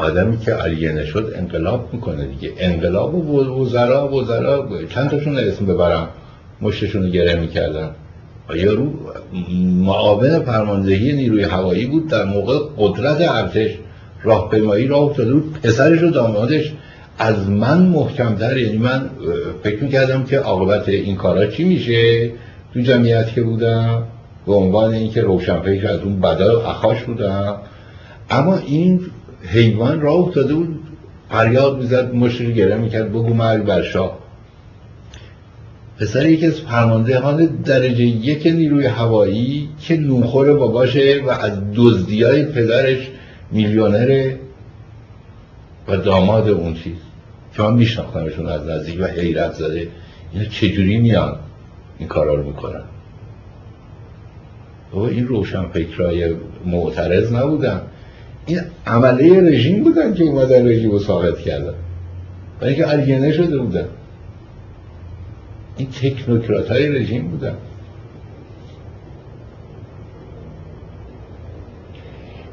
آدمی که علیه شد انقلاب می‌کنه دیگه. انقلاب و وزرا وزرا. چند تاشون اسم ببرم مشتشون رو گره می‌کردن. یارو معاون فرماندهی نیروی هوایی بود؟ در موقع قدرت ارتش راهپیمایی راه افتاده بود. پسرش و دامادش از من محکمتر. یعنی من فکر می‌کردم که عاقبت این کارا چی میشه؟ تو جمعیت که بودم به عنوان اینکه روشنفکر از اون بدا اخاش بودم. اما این حیوان را افتاده بود فریاد می‌زد مشری گره می‌کرد بگو مرگ بر شاه. پسر یکی از فرماندهان درجه یک نیروی هوایی که نوخور باباشه و از های پدرش میلیونره و داماد اون چیز. که من میشناختمشون از نزدیک و حیرت زده. اینا چجوری میان این کارا رو می‌کنن؟ و این روشن فکرهای معترض نبودن. این عمله رژیم بودن که اومدن رژیم رو ثابت کردن. و اینکه الگنه شده بودن. این تکنوکرات های رژیم بودن.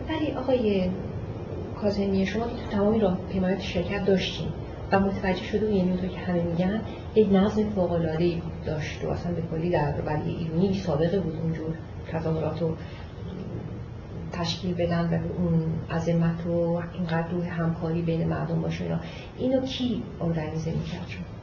ولی آقای کازمی شما که تو تمامی راه پیمایت شرکت داشتیم و متوجه شده و یعنی که همه میگن یک نظم فوق العاده داشت و اصلا به کلی در ولی ایرانی سابقه بود اونجور تظاهرات رو تشکیل بدن و اون عظمت و اینقدر روح همکاری بین مردم باشه اینو کی ارگانیزه می‌کرد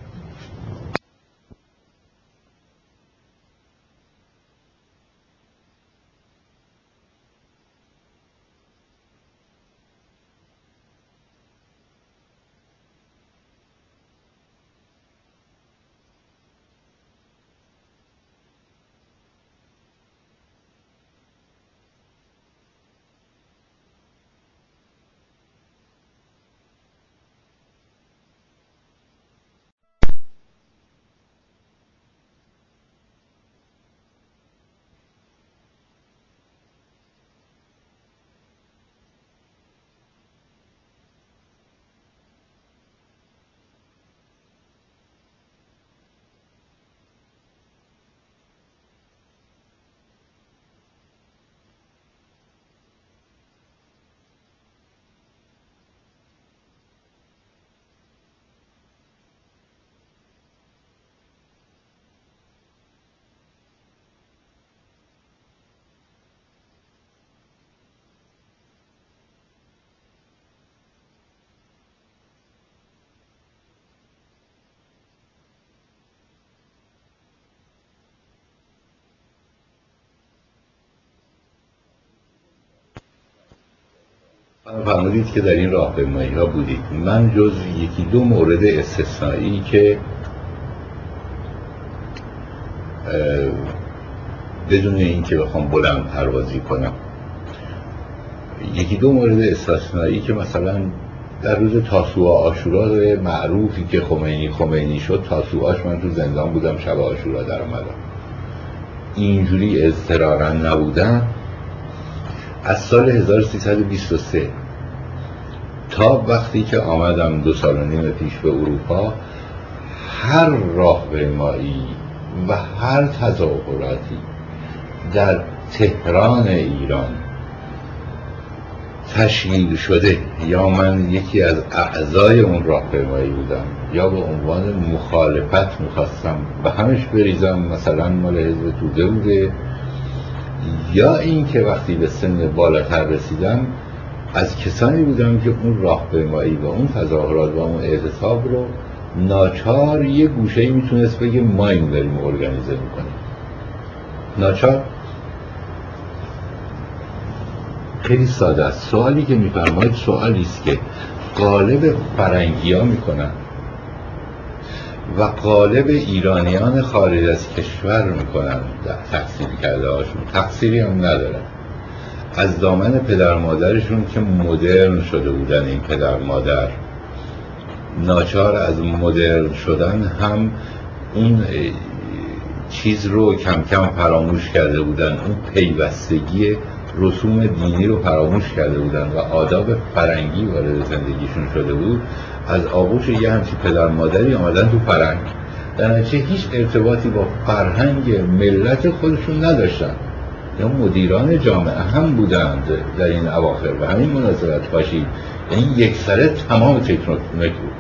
فرمودید که در این راهپیمایی ها بودید. من جز یکی دو مورد استثنایی که بدون اینکه بخوام بلند پروازی کنم. یکی دو مورد استثنایی که مثلا در روز تاسوعا آشورا معروفی که خمینی خمینی شد تاسوعاش من تو زندان بودم شب آشورا در آمدم اینجوری اضطرارا نبودم از سال 1323 تا وقتی که آمدم دو سال و نیم پیش به اروپا هر راه مایی و هر تظاهراتی در تهران ایران تشکیل شده یا من یکی از اعضای اون راهپیمایی بودم یا به عنوان مخالفت می‌خواستم به همش بریزم مثلا مال حزب توده بوده یا این که وقتی به سن بالاتر رسیدم از کسانی بودم که اون راهپیمایی و اون تظاهرات و اون اعتصاب رو ناچار یه گوشه ای می‌تونست بگه ما این داریم ارگانیزه می‌کنیم. ناچار؟ خیلی ساده است. سوالی که میفرمایید سوالی است که قالب فرنگی ها می‌کنن. و قالب ایرانیان خارج از کشور می‌کنن. تحصیل کرده هاشون. تقصیری هم ندارن از دامن پدر مادرشون که مدرن شده بودن این پدر مادر. ناچار از مدرن شدن هم اون چیز رو کم کم فراموش کرده بودن. اون پیوستگی رسوم دینی رو فراموش کرده بودن و آداب فرنگی وارد زندگیشون شده بود. از آغوش یه همچی پدر مادری آمدن تو فرنگ در هیچ ارتباطی با فرهنگ ملت خودشون نداشتن. یا مدیران جامعه هم بودند در این اواخر و همین مناسبت باشید یعنی یک سره تمام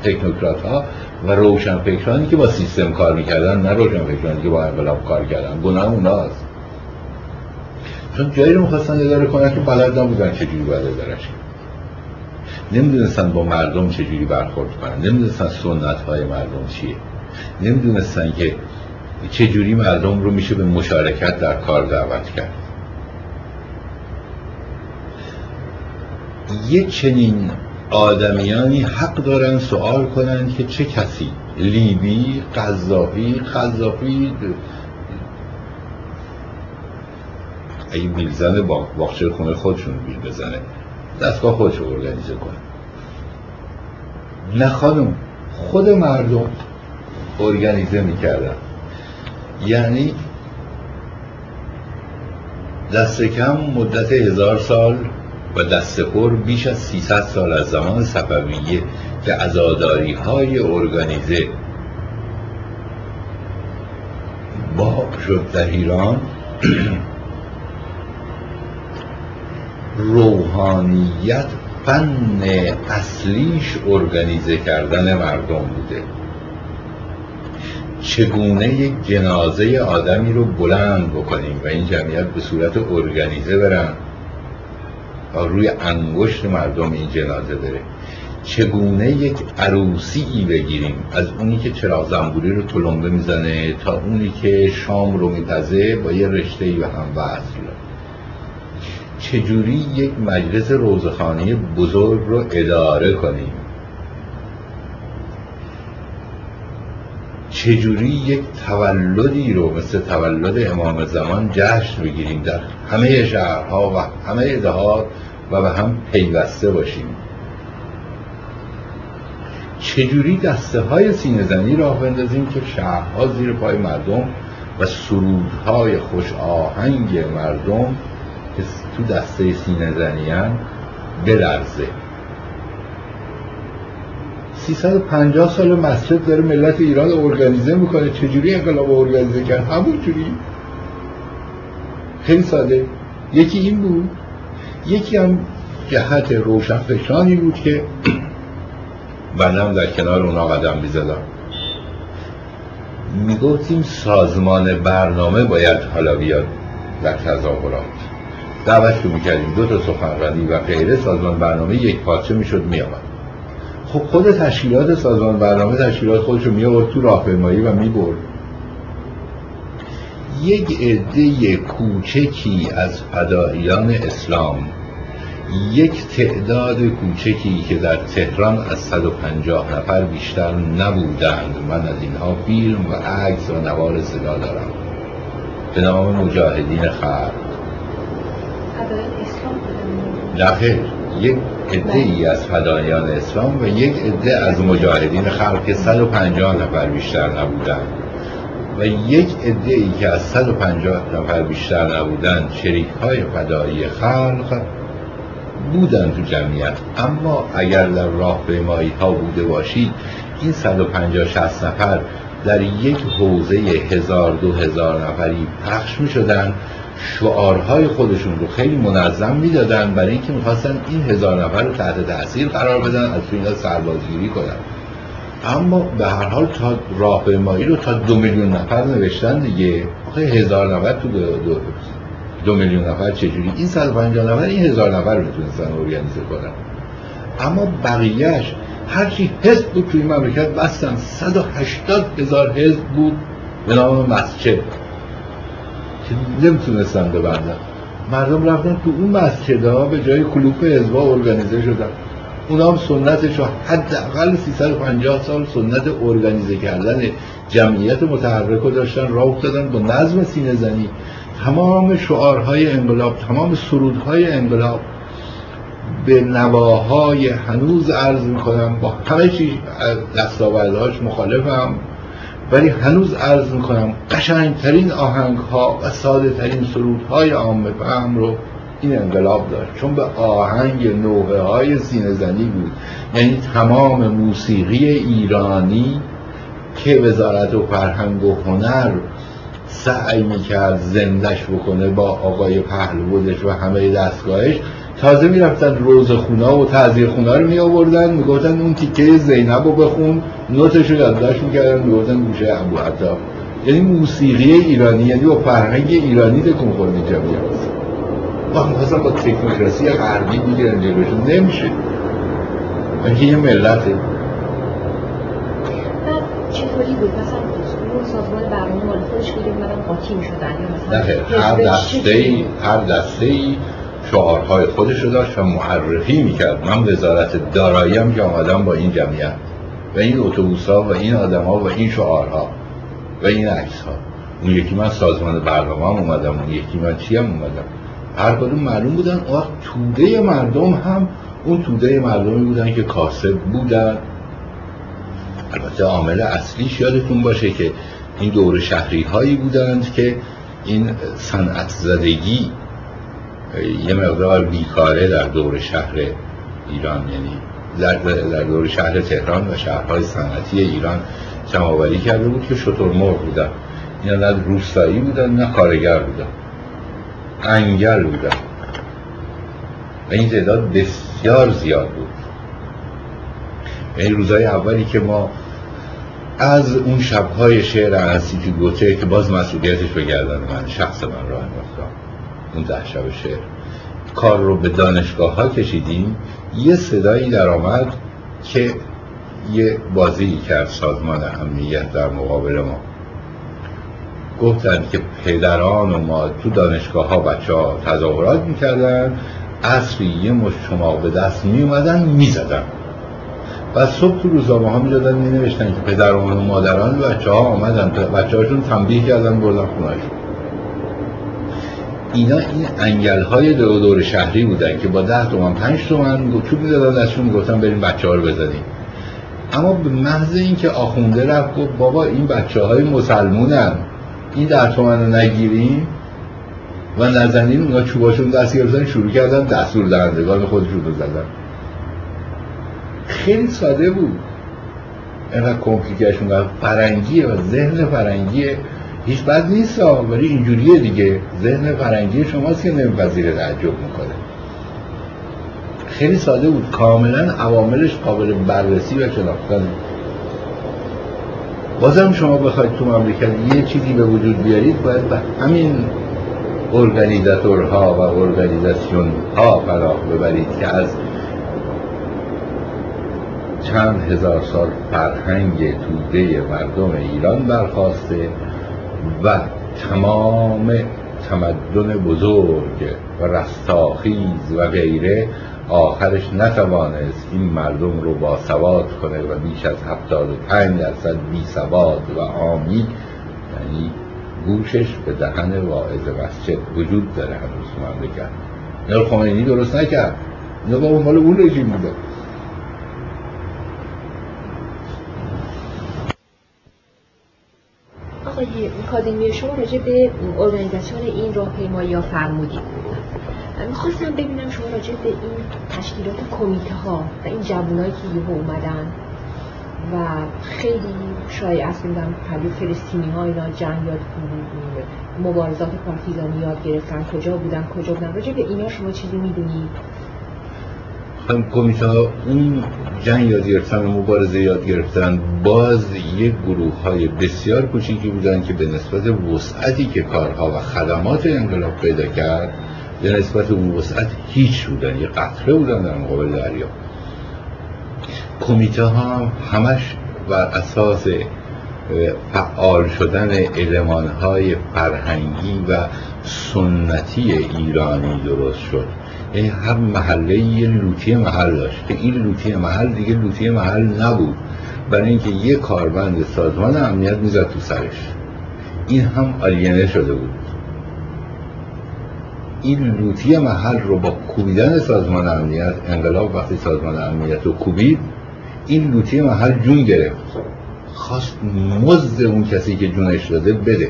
تکنوکرات ها و روشنفکرانی که با سیستم کار می‌کردن نه روشنفکرانی که با انقلاب کار کردن. گناه اوناست. چون جایی رو می‌خواستن اداره کنن که بلد نبودن چجوری باید ادارش نمی‌دونستن با مردم چجوری برخورد کنن. نمی‌دونستن سنت های مردم چیه. نمی‌دونستن که چجوری مردم رو میشه به مشارکت در کار دعوت کرد. یه چنین آدمیانی حق دارن سوال کنن که چه کسی؟ لیبی قذافی قذافی اگه بیل زنه با باخچه خونه خودشون بیل بزنه. دستگاه خودش رو ارگانیزه کنه. نه خانم خود مردم ارگانیزه می‌کردن. یعنی دست کم مدت هزار سال و دست پر بیش از 300 سال از زمان صفویه که ازاداری های ارگانیزه با شد در ایران. روحانیت فن اصلیش ارگانیزه کردن مردم بوده. چگونه یک جنازه آدمی رو بلند بکنیم و این جمعیت به صورت ارگانیزه برن تا روی انگشت مردم این جنازه بره؟ چگونه یک عروسی ای بگیریم از اونی که چراغ زنبوری رو تلمبه می‌زنه تا اونی که شام رو میپزه با یه رشته ای به هم وصل چجوری یک مجلس روزخانه بزرگ رو اداره کنیم؟ چجوری یک تولدی رو مثل تولد امام زمان جشن بگیریم در همه شهرها و همه دهات و به هم پیوسته باشیم؟ چجوری دسته های سینه زنی راه بندازیم که شهرها زیر پای مردم و سرودهای خوش آهنگ مردم که تو دسته سینه زنیان بلرزه. 350 سال مسجد داره ملت ایران ارگانیزه می‌کنه. چجوری انقلاب ارگانیزه کرد؟ همون جوری. خیلی ساده. یکی این بود. یکی هم جهت روشنفکرانی بود که بنده در کنار اونا قدم می‌زدم می‌گفتیم سازمان برنامه باید حالا بیاد در تظاهرات. دعوت رو می‌کردیم. دو تا سخنرانی و غیره سازمان برنامه یک پارچه می‌شد میامد خب خود تشکیلات سازمان برنامه تشکیلات خودش رو میآورد تو راهپیمایی و می‌برد. یک عده کوچکی از فداییان اسلام یک تعداد کوچکی که در تهران از 150 نفر بیشتر نبودند. من از اینها فیلم و عکس و نوار صدا دارم. به نام مجاهدین خلق. نخیر یک عده ای از فدایان اسلام و یک عده از مجاهدین خلق که 150 نفر بیشتر نبودند. و یک عده ای که از 150 نفر بیشتر نبودند شریک های فدایی خلق بودن تو جمعیت. اما اگر در راه مایی ها بوده باشید این 150 60 نفر در یک حوزه هزار دو هزار نفری پخش می شدن شعارهای خودشون رو خیلی منظم می‌دادن برای اینکه می‌خواستن این هزار نفر رو تحت تاثیر قرار بدن از تو سربازگیری کنن. اما به هر حال تا راهپیمایی رو تا دو میلیون نفر نوشتن دیگه آخه هزار نفر تو دو, دو, دو میلیون نفر چجوری؟ این 150 نفر این هزار نفر می‌تونستن ارگانیزه کنن. اما بقیهش هرچی حزب بود توی مملکت بستن. 180 هزار حزب بود به نام مسجد. که نمی‌تونستن ببندن. مردم رفتن تو اون مسجدها به جای کلوپ حزبا ارگانیزه شدن. اونا هم سنتش حداقل 350 سال سنت ارگانیزه کردن جمعیت متحرک رو داشتن راه افتادن با نظم سینه زنی. تمام شعارهای انقلاب تمام سرودهای انقلاب به نواهای هنوز عرض می‌کنم با همه چیز دستاوردهاش مخالفم. ولی هنوز عرض می‌کنم قشنگترین آهنگ ها و ساده ترین سرود های عام فهم رو این انقلاب داشت. چون به آهنگ نوه های سینه زنی بود. یعنی تمام موسیقی ایرانی که وزارت و فرهنگ و هنر سعی می‌کرد زندش بکنه با آقای پهلوودش و همه دستگاهش تازه می‌رفتن روز خونا و تعذیر خونا رو می آوردن می‌گفتن اون تیکه زینب رو بخون. نوتش رو یادداشت می‌کردن. می‌گفتن گوشه ابو عطا. یعنی موسیقی ایرانی یعنی با فرهنگ ایرانی تکون خورده جمعیت. و هم با تکنوکراسی غربی دیگرن جلوشون نمیشه. اینکه یه ملته چطوری بود؟ مثلا اون سازمان برنامه مال خودش بود اومدن قاطی می‌شدن یا مثلا هر دسته هر دسته ای شعارهای خودش رو داشت و معرفی می‌کرد. من وزارت دارایی هم که آمدم با این جمعیت و این اتوبوس ها و این آدم ها و این شعارها و این عکس ها اون یکی من سازمان برنامه هم اومدم اون یکی من چی هم اومدم. هر کدوم معلوم بودن وقت توده مردم هم اون توده مردمی بودن که کاسب بودن. البته عامل اصلیش یادتون باشه که این دور شهری هایی بودند که این صنعت زدگی یه مقدار بیکاره در دور شهر ایران یعنی در, دور شهر تهران و شهرهای صنعتی ایران جمعآوری کرده بود که شطور مرغ بودن. اینا نه روستایی بودن نه کارگر بودن. انگل بودن. و این تعداد بسیار زیاد بود. این روزهای اولی که ما از اون شبهای شعر انسیتی گوته که باز مسئولیتش به گردن من شخص من راه انداختم. اون ده شب شعر. کار رو به دانشگاه ها کشیدیم. یه صدایی در آمد که یه بازی کرد سازمان امنیت در مقابل ما. گفتن که پدران و ما تو دانشگاه ها بچه ها تظاهرات می‌کردن. اصری یه مش شما به دست می اومدن می زدن و صبح تو روزنامه ها می می نوشتن که پدران و مادران بچه ها آمدن بچه هاشون تنبیه کردن بردن خونهشون. اینا این انگل های دور دور شهری بودن که با ده تومن پنج تومن چوب می‌دادن دستشون می‌گفتن بریم بچه ها رو بزنیم. اما به محض اینکه آخونده رفت گفت بابا این بچه های مسلمونن. این در تومن رو نگیریم و نزنیم. اونا چوباشون دست گرفتن شروع کردن دستور دهندگان خودشون رو زدن خیلی ساده بود. اینقدر کمپلیکشون و فرنگیه و ذهن فرنگیه. هیچ بد نیست ولی اینجوریه دیگه. ذهن فرنگی شماست که نمیپذیره تعجب می‌کنه. خیلی ساده بود. کاملا عواملش قابل بررسی و شناختن بازم شما بخواید تو مملکت یه چیزی به وجود بیارید باید به همین ارگانیزاتورها و ارگانیزاسیون ها پناه ببرید که از چند هزار سال فرهنگ توده مردم ایران برخواسته. و تمام تمدن بزرگ و رستاخیز و غیره آخرش نتوانست این مردم رو با سواد کنه و بیش از 75 درصد بی سواد و آمی یعنی گوشش به دهن واعظ مسجد وجود داره هنوز مملکت. اینا خمینی درست نکرد. اینا با مال اون رژیم بوده. آقای کادمی شما راجع به ارگانیزاسیون این راهپیمایی ها فرمودید. می‌خواستم ببینم شما راجع به این تشکیلات کمیته ها و این جوانایی که یهو اومدن و خیلی شایع است میدم پلو فلسطینی ها اینا جنگ یاد مبارزات پارتیزانی یاد گرفتن کجا بودن کجا بودن. راجع به اینا شما چیزی می‌دونید؟ هم کمیته ها اون جنگ یاد گرفتن و مبارزه یاد گرفتن باز یک گروه های بسیار کوچیکی بودن که به نسبت وسعتی که کارها و خدمات انقلاب پیدا کرد به نسبت اون وسعت هیچ بودن یه قطره بودن در مقابل دریا. کمیته ها همش بر اساس فعال شدن علمان های فرهنگی و سنتی ایرانی درست شد. یعنی هر محله یه لوتی محل داشت که این لوتی محل دیگه لوتی محل نبود. برای اینکه یه کاربند سازمان امنیت می‌زد تو سرش. این هم آلینه شده بود. این لوتی محل رو با کوبیدن سازمان امنیت انقلاب وقتی سازمان امنیت رو کوبید این لوتی محل جون گرفت. خواست مزد اون کسی که جونش داده بده.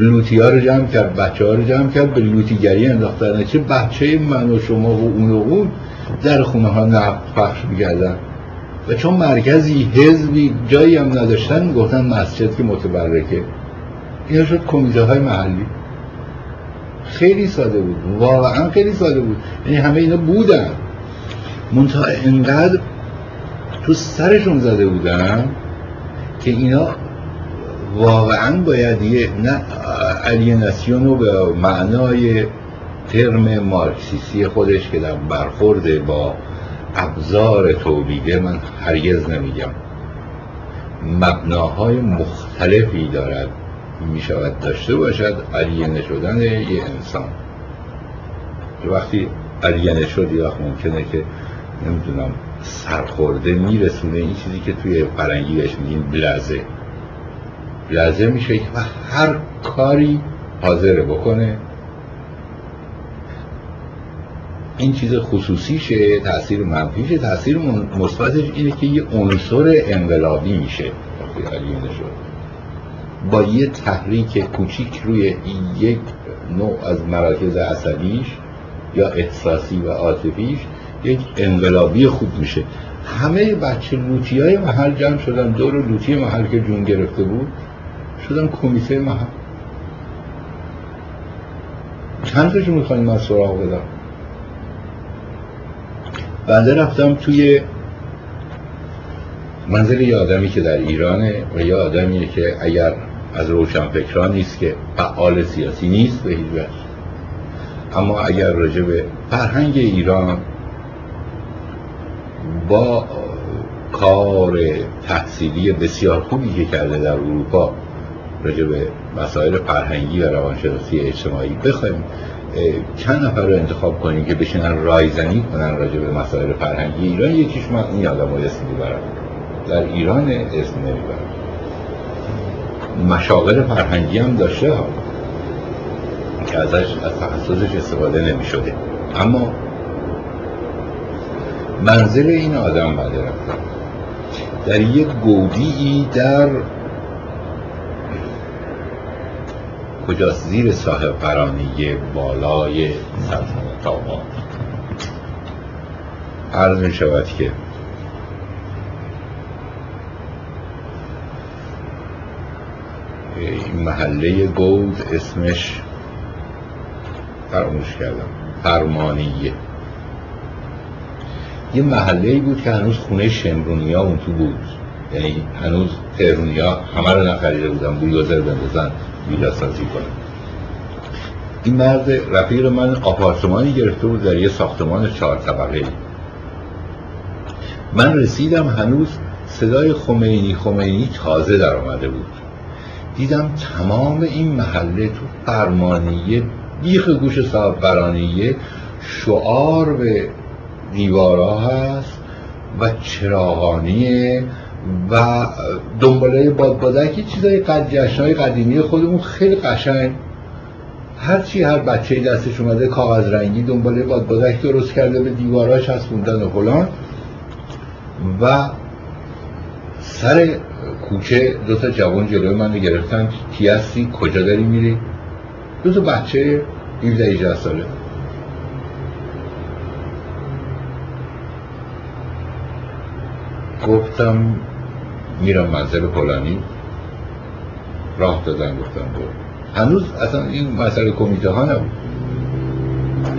لوتی ها رو جمع کرد بچه ها رو جمع کرد به لوتیگری انداختن. چه بچه من و شما و اون و اون در خونه ها نفت پخش و چون مرکزی حزبی جایی هم نداشتن گفتن مسجد که متبرکه. اینا شد کمیته های محلی. خیلی ساده بود. واقعا خیلی ساده بود. یعنی همه اینا بودن. منتها انقدر تو سرشون زده بودن که اینا واقعا باید یه نه الیناسیون رو به معنای ترم مارکسیستی خودش که در برخورد با ابزار تولیده من هرگز نمیگم. مبناهای مختلفی دارد می شود داشته باشد علیه شدن یه انسان. وقتی علیه شد یه ممکنه که نمی‌دونم سرخورده میرسونه. این چیزی که توی فرنگی بهش میگیم بلزه بلزه میشه که هر کاری حاضر بکنه. این چیز خصوصیشه تاثیر منفیشه. تاثیر مثبتش اینه که یه عنصر انقلابی میشه. با یه تحریک کوچیک روی یک نوع از مراکز عصبیش یا احساسی و عاطفیش یک انقلابی خوب میشه. همه بچه لوتی های محل جمع شدن. دور لوتی محل که جون گرفته بود. شدن کمیته محل. چند تاشون می‌خواین من سراغ بدم؟ بنده رفتم توی منزل یه آدمی که در ایرانه و یه آدمیه که اگر از روشنفکران نیست که فعال سیاسی نیست به هیچ وجه. اما اگر راجع به فرهنگ ایران با کار تحصیلی بسیار خوبی که کرده در اروپا راجع به مسائل فرهنگی و روانشناسی اجتماعی بخوایم چند نفر رو انتخاب کنیم که بشینن رایزنی کنن راجع به مسائل فرهنگی. ایران یکیش من این آدم اسم می‌برم. در ایران اسم نمی‌برم. مشاغل فرهنگی هم داشته ها که ازش از تخصصش استفاده نمی شده اما منزل این آدم بده رفتم در یک گودی در کجاست؟ زیر صاحب قرانی بالای سلطنت آباد. عرض می شود که این محله گود اسمش فراموش کردم. فرمانیه. یه محله بود که هنوز خونه شمرونی ها اون تو بود. یعنی هنوز تهرونی ها همه رو نخریده بودن بویوزر بندازن. ویلا سازی کنن این مرد رفیق من آپارتمانی گرفته بود در یه ساختمان چهار طبقه من رسیدم هنوز صدای خمینی خمینی تازه در آمده بود. دیدم تمام این محله تو فرمانیه بیخ گوش صاحب برانیه شعار به دیوارا هست و چراغانیه و دنباله بادبادک چیزای قد های قدیمی خودمون خیلی قشنگ. هرچی هر بچه دستش اومده کاغذ رنگی دنباله بادبادک درست کرده به دیواراش هستوندن و فلان. و سر کوچه دو تا جوان جلوی من گرفتن کی هستی؟ کجا داری میری؟ دو تا بچه 17 18 ساله. گفتم میرم منزل فلانی. راه دادن گفتم برو. هنوز اصلا این مسئله کمیته ها نبود.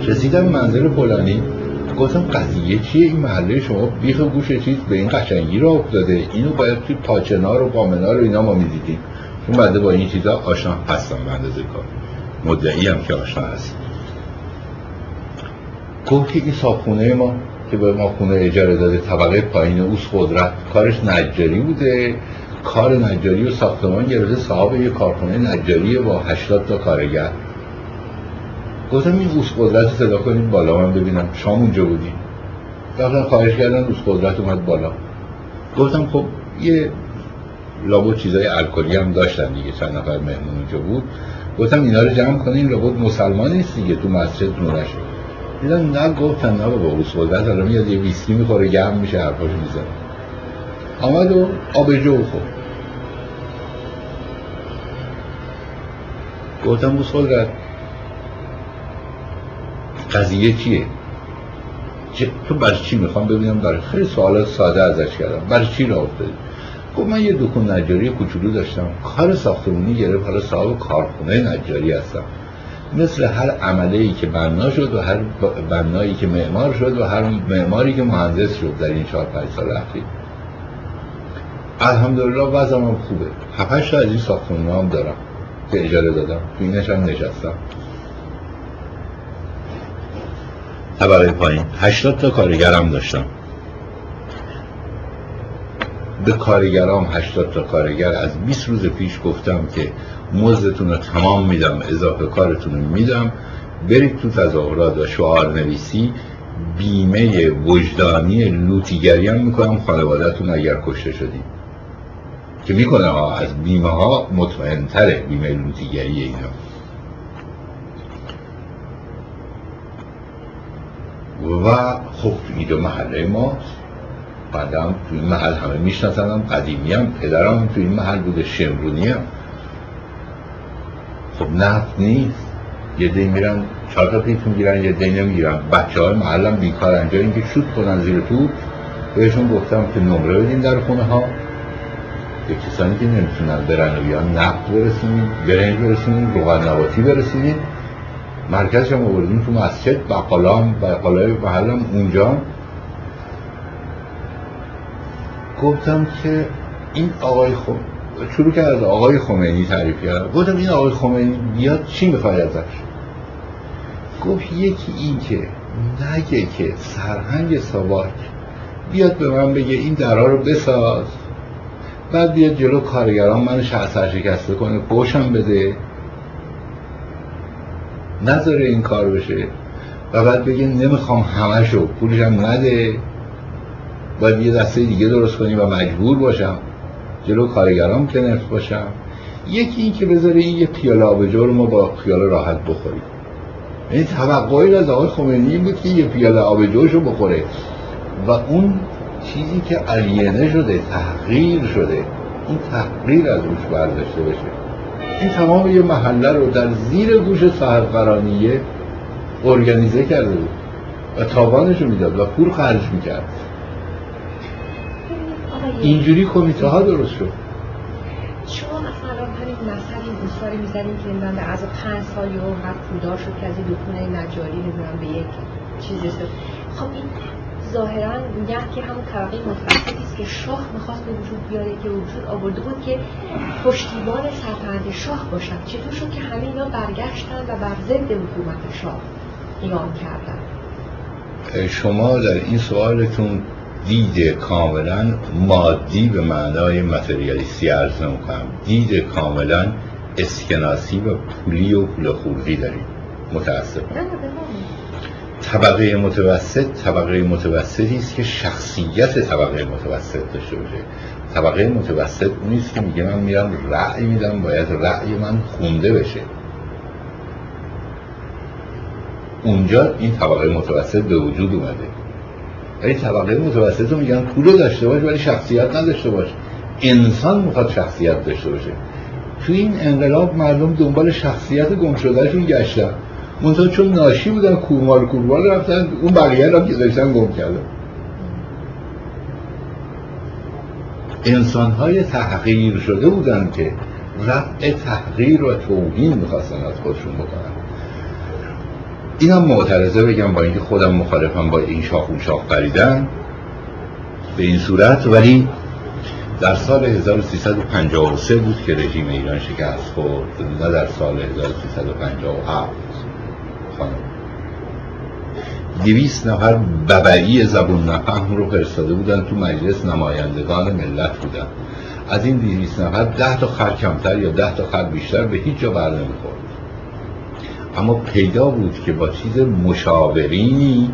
رسیدم منزل فلانی. گفتم قضیه چیه؟ این محله شما بیخ گوش چیز به این قشنگی را افتاده. اینو باید توی پاچنار و پامنار و اینا ما می‌دیدیم. چون بنده با این چیزا آشنا هستم به اندازه کار. مدعی هم که آشنا هست گفت که این ما که به ما خونه اجاره داده طبقه پایین اوس قدرت کارش نجاری بوده. کار نجاری و ساختمان گرفته صاحب یه کارخونه نجاری با 80 تا کارگر. گفتم این اوس قدرت صدا کنید بالا من ببینم شام اونجا بودی. رفتن خواهش کردن اوس قدرت اومد بالا. گفتم خب یه لابو چیزای الکلی هم داشتن دیگه چند نفر مهمون اونجا بود. گفتم اینا رو جمع کنین لابد مسلمان نیست دیگه تو مسجد نورش دیدم نه گفتن نه بابا قدرت الان میاد یه ویسکی می‌خوره گرم میشه حرفاشو می‌زنه. آمد و آبجو خورد. گفتم اوس قدرت قضیه چیه؟ تو برای چی می‌خوام ببینم؟ برای خیلی سوالات ساده ازش کردم. برای چی را افتادی؟ گفت من یه دکون نجاری کوچولو داشتم. کار ساختمونی گرفت. حالا صاحب کارخونه نجاری هستم. مثل هر عمله ای که بنا شد و هر بنایی که معمار شد و هر معماری که مهندس شد در این چهار پنج سال اخیر. الحمدلله وضعم هم خوبه. هفتش از این ساختمون هم دارم که اجاره دادم. تو اینش هم نشستم. طبقه پایین 80 تا کارگرم داشتم. به کارگرام 80 تا کارگر از 20 روز پیش گفتم که مزدتون رو تمام میدم اضافه کارتون رو میدم. برید تو تظاهرات و شعار نویسی بیمه وجدانی لوتیگری هم می‌کنم خانوادهتون اگر کشته شدید. که می‌کنه ها از بیمه ها مطمئن تره بیمه لوتیگری اینا. و خب اینجا محله ماست بعدم تو این محل همه میشناسنم قدیمی هم پدرم تو این محل بوده شمرونی هم خب نفت نیست. یه دی میرن چهار تا پیت می‌گیرن یه دی نمی‌گیرن. بچه های محلم بیکارن جای اینکه شوت کنن زیر تو بهشون گفتم که نمره بدین در خونه ها به کسانی که نمی‌تونن برن و بیان نفت برسونین برنج برسونین روغن نباتی برسونین. مرکزش هم آوردیم تو مسجد بقالام بقالای محلم اونجا. گفتم که این آقای خم... شروع کرد از آقای خمینی تعریف کرد گفتم این آقای خمینی بیاد چی می‌خوای ازش؟ گفت یکی این که نگه که سرهنگ ساواک بیاد به من بگه این درها رو بساز. بعد بیاد جلو کارگران من سرشکسته کنه پوشم بده. نذاره این کار بشه. و بعد بگه نمی‌خوام همشو پولشم نده. باید یه دسته دیگه درست کنیم و مجبور باشم. جلو کارگرام نفت باشم. یکی این که بذاره این یه پیاله آبجو رو ما با خیال راحت بخوریم. یعنی توقعی از آقای خمینی بود که یه پیاله آبجوش رو بخوره. و اون چیزی که علینه شده تحقیر شده این تحقیر از روش برداشته بشه. این تمام یه محله رو در زیر گوش سهرقرانیه ارگانیزه کرده بود و تاوانش رو می‌داد و پول خرج می‌کرد. اینجوری کمیته ها درست شد. شما مثلا همین مثل این دوستاری می‌زنیم که من از پنج سال یه هر پولدار شد که از این دکونه نجاری نمی‌دونم به یک چیزی شد خب این ظاهرا میگن که همون طبقه متوسطی است که شاه می‌خواست به وجود بیاره که وجود آورده بود که پشتیبان سرپرد شاه باشد. چطور شد که همه اینا برگشتن و بر ضد حکومت شاه قیام کردن؟ شما در این سوالتون دید کاملا مادی به معنای متریالیستی عرض کنم دید کاملا اسکناسی و پولی و پول خوردی داریم. متاسفم. طبقه متوسط طبقه متوسطی است که شخصیت طبقه متوسط داشته باشه. طبقه متوسط نیست که میگه من میرم رأی میدم باید رأی من خونده بشه. اونجا این طبقه متوسط به وجود اومده. ولی طبقه متوسط رو میگن پول داشته باش ولی شخصیت نداشته باش. انسان می‌خواد شخصیت داشته باشه. تو این انقلاب مردم دنبال شخصیت گم شدهشون گشتن. منتها چون ناشی بودن کورمال کورمال رفتن اون بقیه را که داشتن گم کردن. انسان های تحقیر شده بودن که رفع تحقیر و توهین می‌خواستن از خودشون بکنن. اینم معترضه بگم با اینکه خودم مخالفم با این شاخ و شاخ پریدن به این صورت ولی در سال 1353 بود که رژیم ایران شکست خورد نه در سال 1357 خانم. دویست نفر ببعی زبون نفهم رو فرستاده بودن تو مجلس نمایندگان ملت بودن. از این دویست نفر ده تا خر کمتر یا ده تا خر بیشتر به هیچ جا بر نمی‌خورد. اما پیدا بود که با چیز مشاورینی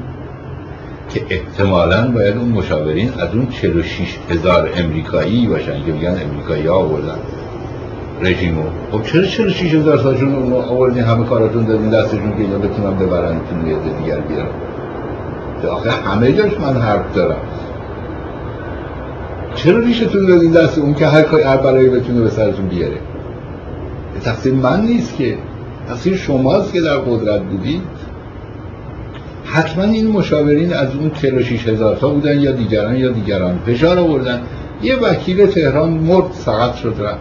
که احتمالا باید اون مشاورین از اون 46 هزار امریکایی باشن که میگن امریکایی ها آوردن. رژیمو خب چرا 46 هزار سالشون اون آوردین؟ همه کاراتون دادین دستشون که اینا بتونن ببرن تون یه دیگر بیارن. آخه همه جاش من حرف دارم. چرا ریشتون دادین دست اون که هر کاری هر برای بتونه به سرتون بیاره؟ تقصیر من نیست که تقصیر شماست که در قدرت بودید. حتما این مشاورین از اون 46 هزار تا بودن یا دیگران یا دیگران فشار آوردن. یه وکیل تهران مرد سقط شد رفت.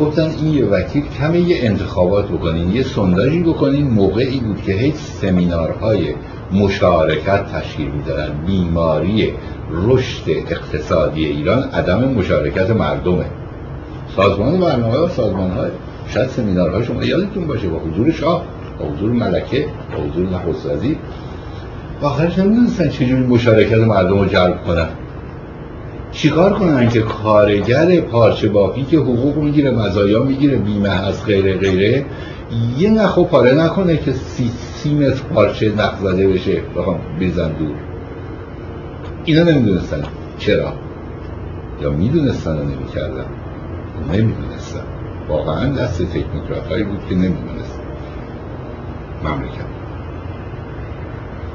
گفتن این یه وکیل کمی یه انتخابات بکنین یه سنداجی بکنین. موقعی بود که هیچ سمینارهای مشارکت تشکیل میدارن بیماری رشد اقتصادی ایران عدم مشارکت مردمه. سازمان برنامه و سازمان های شاید سمینارهای شما یادتون باشه با حضور شاه با حضور ملکه با حضور نخست وزیر. و آخرش نمی‌دونستن چجوری مشارکت مردم رو جلب کنن. چیکار کنن که کارگر پارچه بافی که حقوق می‌گیره مزایا می‌گیره بیمه هست غیره غیره یه نخو پاره نکنه که سی, سی متر پارچه نخ زده بشه. بخوام بیزن دور. اینا نمی‌دونستن. چرا؟ یا می‌دونستن و نمی‌کردن؟ نمی‌دونستن. واقعا دست تکنیکرات هایی بود که نمی‌دونستن مملکت.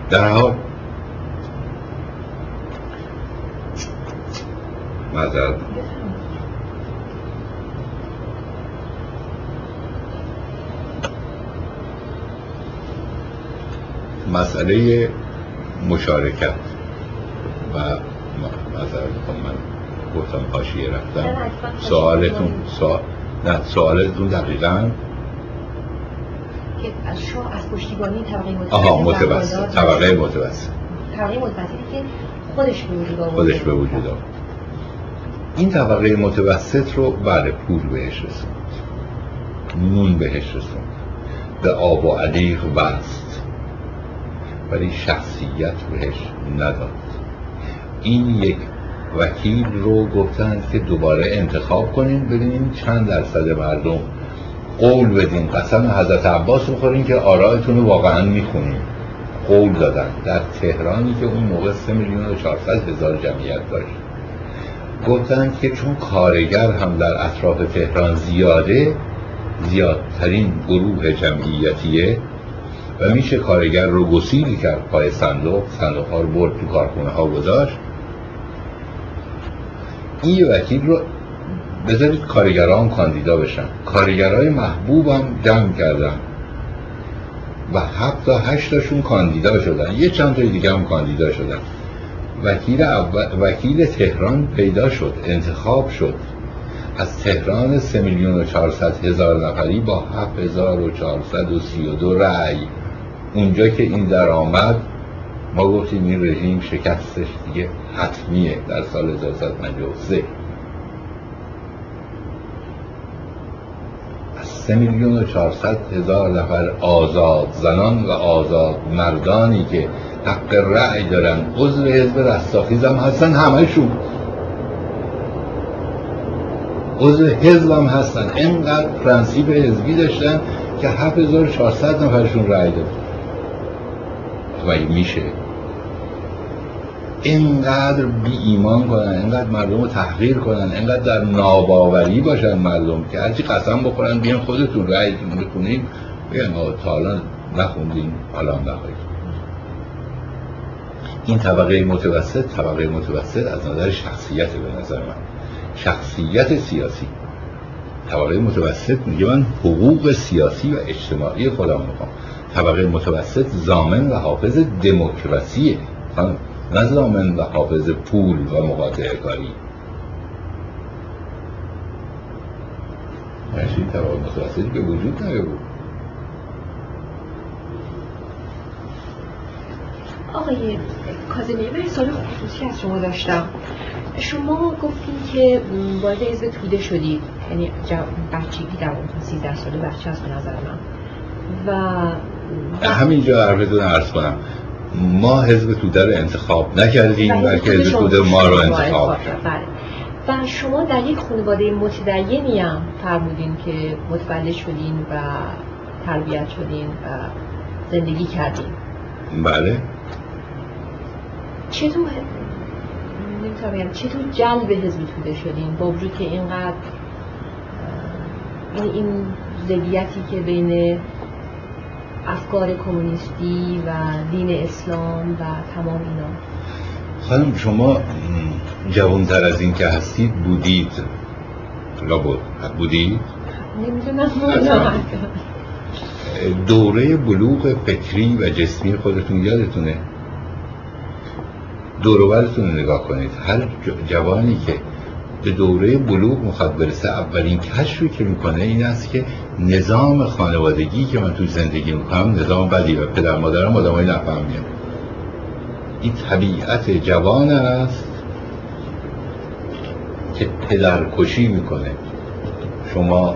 در حال مذر مسئله مشارکت و مذر من گفتم پاشیه رفتم. سوالتون سوال نه سوالتون دقیقا. که از شاه از پشتیبانی طبقه متوسط آها متوسط طبقه متوسط. طبقه متوسطی که خودش به وجود آورد خودش به وجود آورد این طبقه متوسط رو بله پول بهش رسوند. نون بهش رسوند. به آب و علیق بست. ولی شخصیت بهش نداد. این یک وکیل رو گفتند که دوباره انتخاب کنین ببینیم چند درصد مردم قول بدین. قسم حضرت عباس بخورین که آرایتون رو واقعا می‌خونین. قول دادن. در تهرانی که اون موقع 3 میلیون و 400 هزار جمعیت داشت. گفتند که چون کارگر هم در اطراف تهران زیاده زیادترین گروه جمعیتیه و میشه کارگر رو گسیل کرد. پای صندوق صندوق ها رو برد تو کارخونه ها گذاشت. این وکیل رو بذارید کارگران کاندیدا بشن. کارگرای محبوبم جمع کردن. و تا هشتاشون کاندیدا شدن. یه چند تا دیگه هم کاندیدا شدن. وکیل, وکیل تهران پیدا شد انتخاب شد. از تهران سه میلیون و چهارصد هزار نفری با هفت هزار و چهارصد و سی و دو رأی. اونجا که این در آمد ما گفتیم این رژیم شکستش دیگه حتمیه در سال 1353 از سه میلیون و چهارصد هزار نفر آزاد زنان و آزاد مردانی که حق رأی دارن عضو حزب رستاخیز هم هستن همشون عضو حزب هم هستن. اینقدر پرنسیب حزبی داشتن که 7400 نفرشون رأی داد و میشه. اینقدر بی ایمان کنن اینقدر مردم رو تحقیر کنن اینقدر در ناباوری باشن مردم که هرچی قسم بخورن بیان خودتون رأیتون بخونین بیان تا حالا نخوندین حالا نخواهید این طبقه متوسط طبقه متوسط از نظر شخصیت به نظر من. شخصیت سیاسی. طبقه متوسط میگه من حقوق سیاسی و اجتماعی خودم می‌خوام. طبقه متوسط زامن و حافظ دموکراسیه نه زامن و حافظ پول و مقاطع کاری. این طبقه متوسطی به وجود بود. آقای کازمی من سال خصوصی از شما داشتم. شما گفتین که وارد حزب توده شدید یعنی بچگی در اون 13 ساله بچه از نظر من. و همینجا عرفتون عرض کنم. ما حزب توده رو انتخاب نکردیم بلکه حزب توده ما رو انتخاب بله. و شما در یک خانواده متدینی هم فرمودین که متولد شدین و تربیت شدین و زندگی کردین. بله. چطور نمی‌تونم چطور جلب حزب توده شدین با وجود که اینقدر این این زدیتی که بین افکار کمونیستی و دین اسلام و تمام اینا. خانم شما جوانتر از این که هستید بودید. بود بودید؟ نمی‌دونم. دوره بلوغ فکری و جسمی خودتون یادتونه؟ دوروبرتون نگاه کنید. هر جوانی که به دوره بلوغ می‌خواد برسه اولین کشفی که می‌کنه این است که نظام خانوادگی که من توی زندگی می‌کنم نظام بدی و پدر مادرم آدمای نفهمیم این طبیعت جوان است که پدرکشی می‌کنه. شما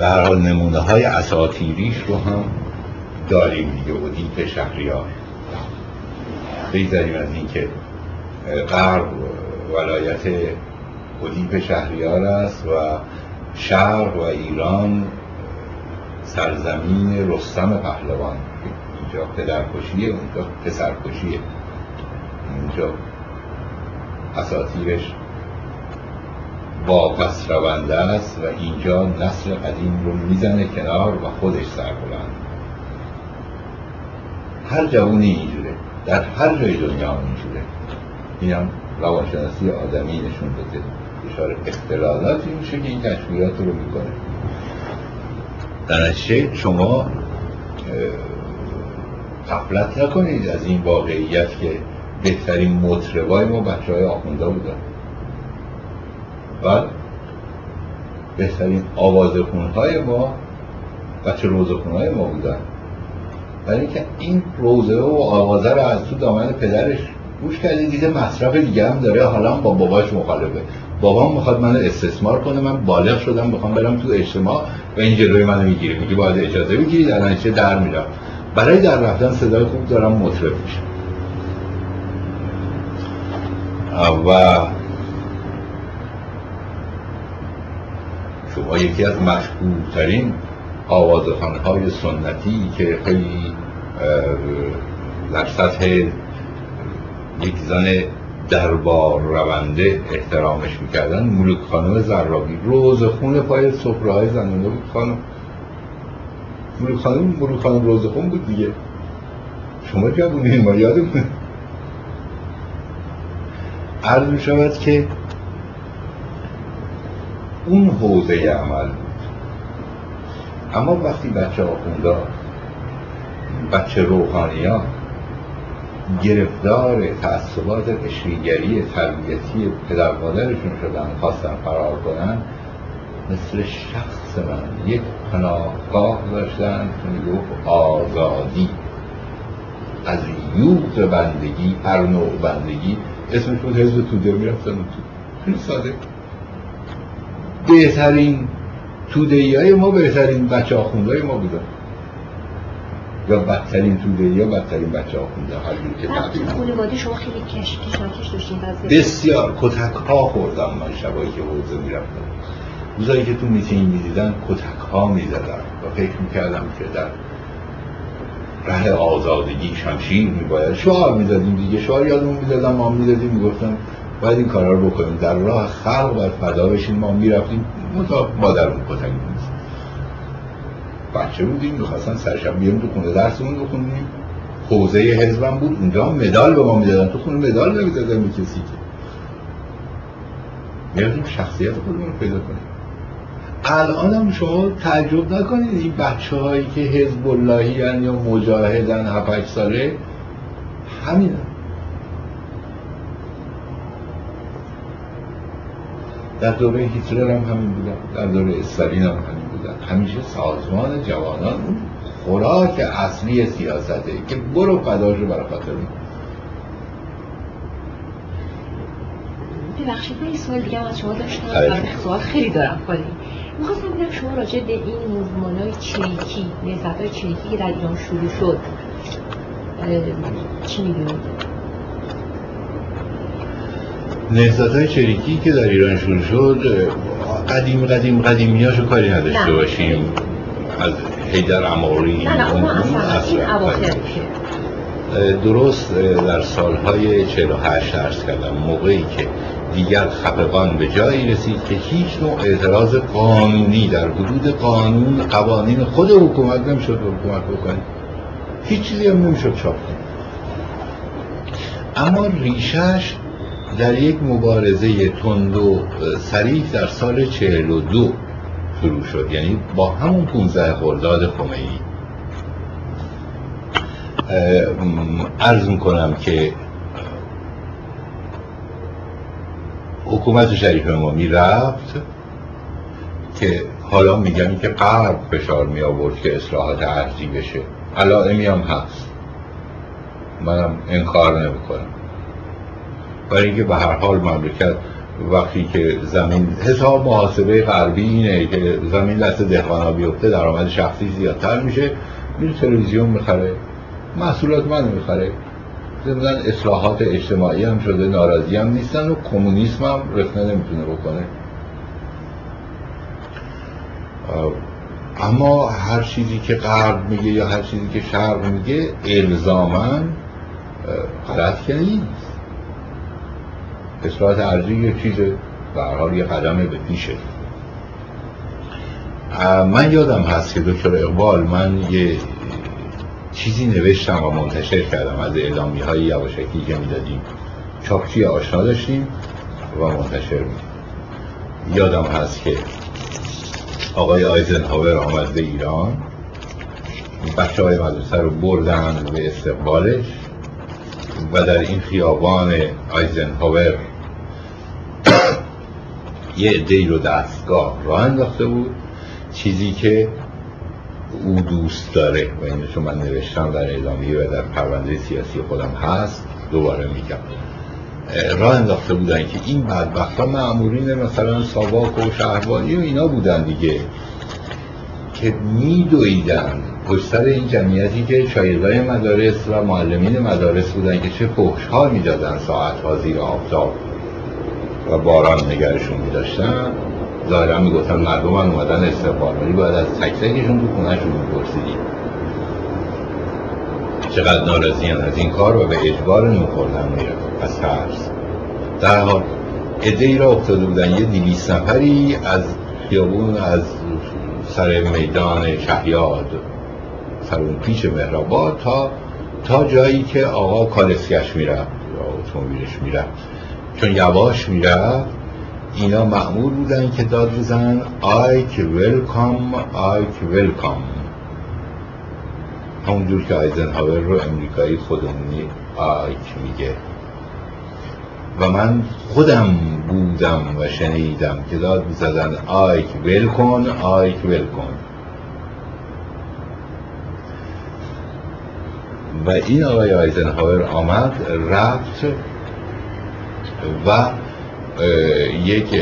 هر حال نمونه های اساتیریش رو هم داریم دیگه اودیپ شهریار. بگذاریم از اینکه غرب ولایت ادیپ شهریار است و شرق و ایران سرزمین رستم پهلوان. اینجا پدرکشیه اونجا پسرکشیه اینجا اساتیرش واپس رونده است و اینجا نسل قدیم رو می‌زنه کنار و خودش سربلند. هر جوونی اینجوره در هر جای دنیا اینجوره اینم روانشناسی آدمی نشون داده. دچار اختلالاتی میشه که این تشبیهات رو می‌کنه. در شما قفلت نکنید از این واقعیت که بهترین مطربای ما بچه های آخونده بودن. و بهترین های ما بچه های ما بودن. برای اینکه این روزه و آوازه رو از تو دامن پدرش گوش کرده دیده مصرف دیگه هم داره. حالا با باباش مخالفه. بابام می‌خواد منو استثمار کنه من بالغ شدم بخوام برم تو اجتماع و این جلوی منو می‌گیره. میگه باید اجازه بگیرید الان چه در میرم. برای در رفتن صدای خوب دارم مطرب میشم. و شما یکی از مشهورترین آوازخانه های سنتی که خیلی در سطح یک زن دربار رونده احترامش می‌کردن ملوک خانم زرابی. روز خون پای سفره های زنانه بود خانم. ملوک خانم ملوک خانم روز خون بود دیگه. شما جوونین ما یادمون عرض می شود که اون حوزه عمل بود اما وقتی بچه آخونده بچه روحانیان گرفتار تعصبات قشریگری تربیتی پدر مادرشون شدن خواستن فرار کنن مثل شخص من یک پناهگاه داشتن که می‌گفت آزادی. از یوغ بندگی هر نوع بندگی اسمش بود حزب توده می‌رفتن تو. خیلی ساده. بهترین تودهی های ما بهترین بچه آخونده های ما بودن یا بدترین توده یا بدترین بچه آخونده هر که خانواده شما خیلی کش کش داشتین بسیار کتک ها خوردم من شبایی که حوزه می‌رفتم. روزایی که تو میتینگ می‌دیدن کتک ها می‌زدن و فکر می‌کردم که در ره آزادگی شمشیر میباید. شعار می‌دادیم دیگه شعار یادمون می‌دادم ما می‌دادیم می‌گفتم باید این کارا رو بکنیم. در راه خلق و فدا بشیم ما می‌رفتیم متا مادرمون کتک بچه بودیم می‌خواستن سرشب بیاریم تو خونه درسمون بخونیم حوزه حزبم بود. اونجا مدال به ما می‌دادن. تو خونه مدال نمی‌دادن به کسی که. می‌رفتیم شخصیت خودمون رو پیدا کنیم. الان هم شما تعجب نکنید. این بچه هایی که حزب اللهی یا مجاهدن 7 ساله همین در دوره هیتلر هم همین بودن. در دوره استالین هم همین بودن. همیشه سازمان جوانان خوراک اصلی سیاسته که برو فداشو برای خاطر ببخشید من این سوال دیگه از شما داشتم. سوال خیلی دارم خالی. می‌خواستم بگم شما راجع به این موزمان های چریکی نهزت های چریکی که در ایران شروع شد چی می‌دونید؟ نهزت های چریکی که در ایران شروع شد قدیم قدیم قدیمیاشو کاری نداشته باشیم. از حیدر عماری نه اون اصلا درست در سالهای 48 درس کردم موقعی که دیگر خفقان به جایی رسید که هیچ نوع اعتراض قانونی در حدود قانون قوانین خود حکومت نمی‌شد حکومت بکنید هیچ چیزی هم نمی‌شد چاپ کنید اما ریشش در یک مبارزه تند و سریح در سال 42 شروع شد. یعنی با همون 15 خرداد خمینی. عرض می‌کنم که حکومت شریف امامی رفت که حالا میگم که غرب فشار می آورد که اصلاحات ارزی بشه. علائمی هم هست. منم انکار نمی کنم برای اینکه به هر حال مملکت وقتی که زمین حساب محاسبه غربی اینه که زمین دست دهقانا بیفته درآمد شخصی زیادتر میشه. میره تلویزیون می‌خره محصولات من می‌خره. ضمن اصلاحات اجتماعی هم شده ناراضی هم نیستن و کمونیسم هم رفنه نمی‌تونه بکنه. اما هر چیزی که غرب میگه یا هر چیزی که شرق میگه الزامن غلط که نیست. اصلاحات ارزی یه چیز به حال یه قدم به پیشه. من یادم هست که دکتر اقبال من یه چیزی نوشتم و منتشر کردم از اعلامی های یواشکی که می‌دادیم. چاپچی آشنا داشتیم و منتشر میدیم یادم هست که آقای آیزنهاور آمد به ایران. بچه های مدرسه رو بردن به استقبالش و در این خیابان آیزنهاور یه عده رو دستگاه راه انداخته بود. چیزی که او دوست داره و اینو چون من نوشتم در اعلامیه و در پرونده سیاسی خودم هست دوباره میگم. راه انداخته بودن که این بدبخت ها معمولین مثلا ساواک و شهربانی و اینا بودن دیگه که میدویدن پشت این جمعیتی که شاگردای مدارس و معلمین مدارس بودن که چه فحش ها می‌دادن ساعت ها زیر آفتاب. و باران نگرشون میداشتن. ظاهرا می‌گفتن مردم هم اومدن استقبال. ولی باید از تک تکشون تو خونهشون میپرسیدیم چقدر ناراضی از این کار و به اجبار نمیخوردن می‌رفت از ترس. در حال ای را افتاده بودن یه دیویس نفری از خیابون از سر میدان شهیاد سر اون پیچ مهرآباد تا تا جایی که آقا کالسکش می‌رفت یا اتومبیلش می‌رفت. چون یواش می‌رفت اینا معمول بودن که داد بزنن آیک ویلکام آیک ویلکام. همونجور که آیزنهاور رو امریکایی خودمونی Ike میگه. و من خودم بودم و شنیدم که داد می‌زدن Ike welcome Ike welcome. و این آقای آیزنهاور آمد رفت و یک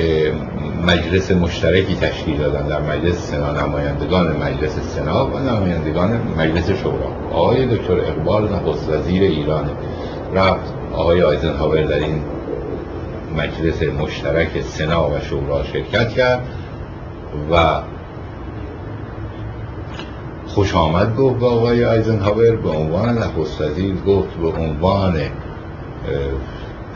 مجلس مشترکی تشکیل دادن در مجلس سنا نمایندگان مجلس سنا و نمایندگان مجلس شورا. آقای دکتر اقبال نخست وزیر ایران رفت. آقای آیزنهاور در این مجلس مشترک سنا و شورا شرکت کرد و خوش آمد گفت به آقای آیزنهاور به عنوان نخست وزیر گفت به عنوان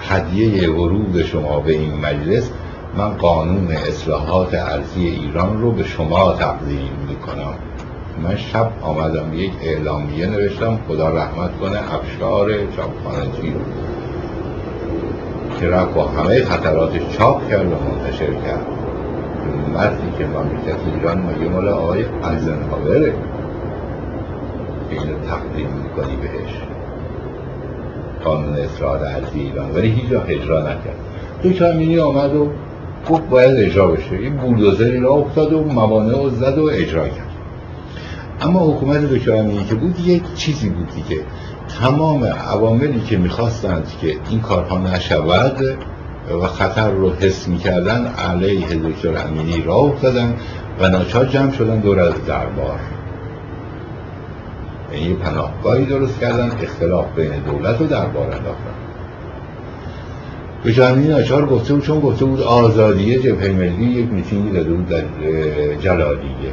هدیه ورود شما به این مجلس من قانون اصلاحات ارزی ایران رو به شما تقدیم می‌کنم. من شب آمدم یک اعلامیه نوشتم خدا رحمت کنه افشار چاپخانجی که رفت با همه خطراتش چاپ کرد و منتشر کرد. مردی که مملکت ایران مگه مال آقای ایزنهاوره. اینو تقدیم می‌کنی بهش. قانون اصلاحات ارزی ایران. ولی هیچ جا اجرا نکرد. دکتر امینی آمد و گفت باید اجرا بشه. این بولدوزری را افتاد و موانع و زد و اجرا کرد. اما حکومت دکتر امینی که بود یک چیزی بود که تمام عواملی که می‌خواستند که این کارها نشود و خطر رو حس می‌کردن علیه دکتر امینی را افتادن و ناچار جمع شدن دور از دربار. یعنی پناهگاهی درست کردن اختلاف بین دولت و دربار انداختن. به جانبی ناچار گفته بود چون گفته بود آزادی جبهه ملی یک میتینگی داده بود در جلالیه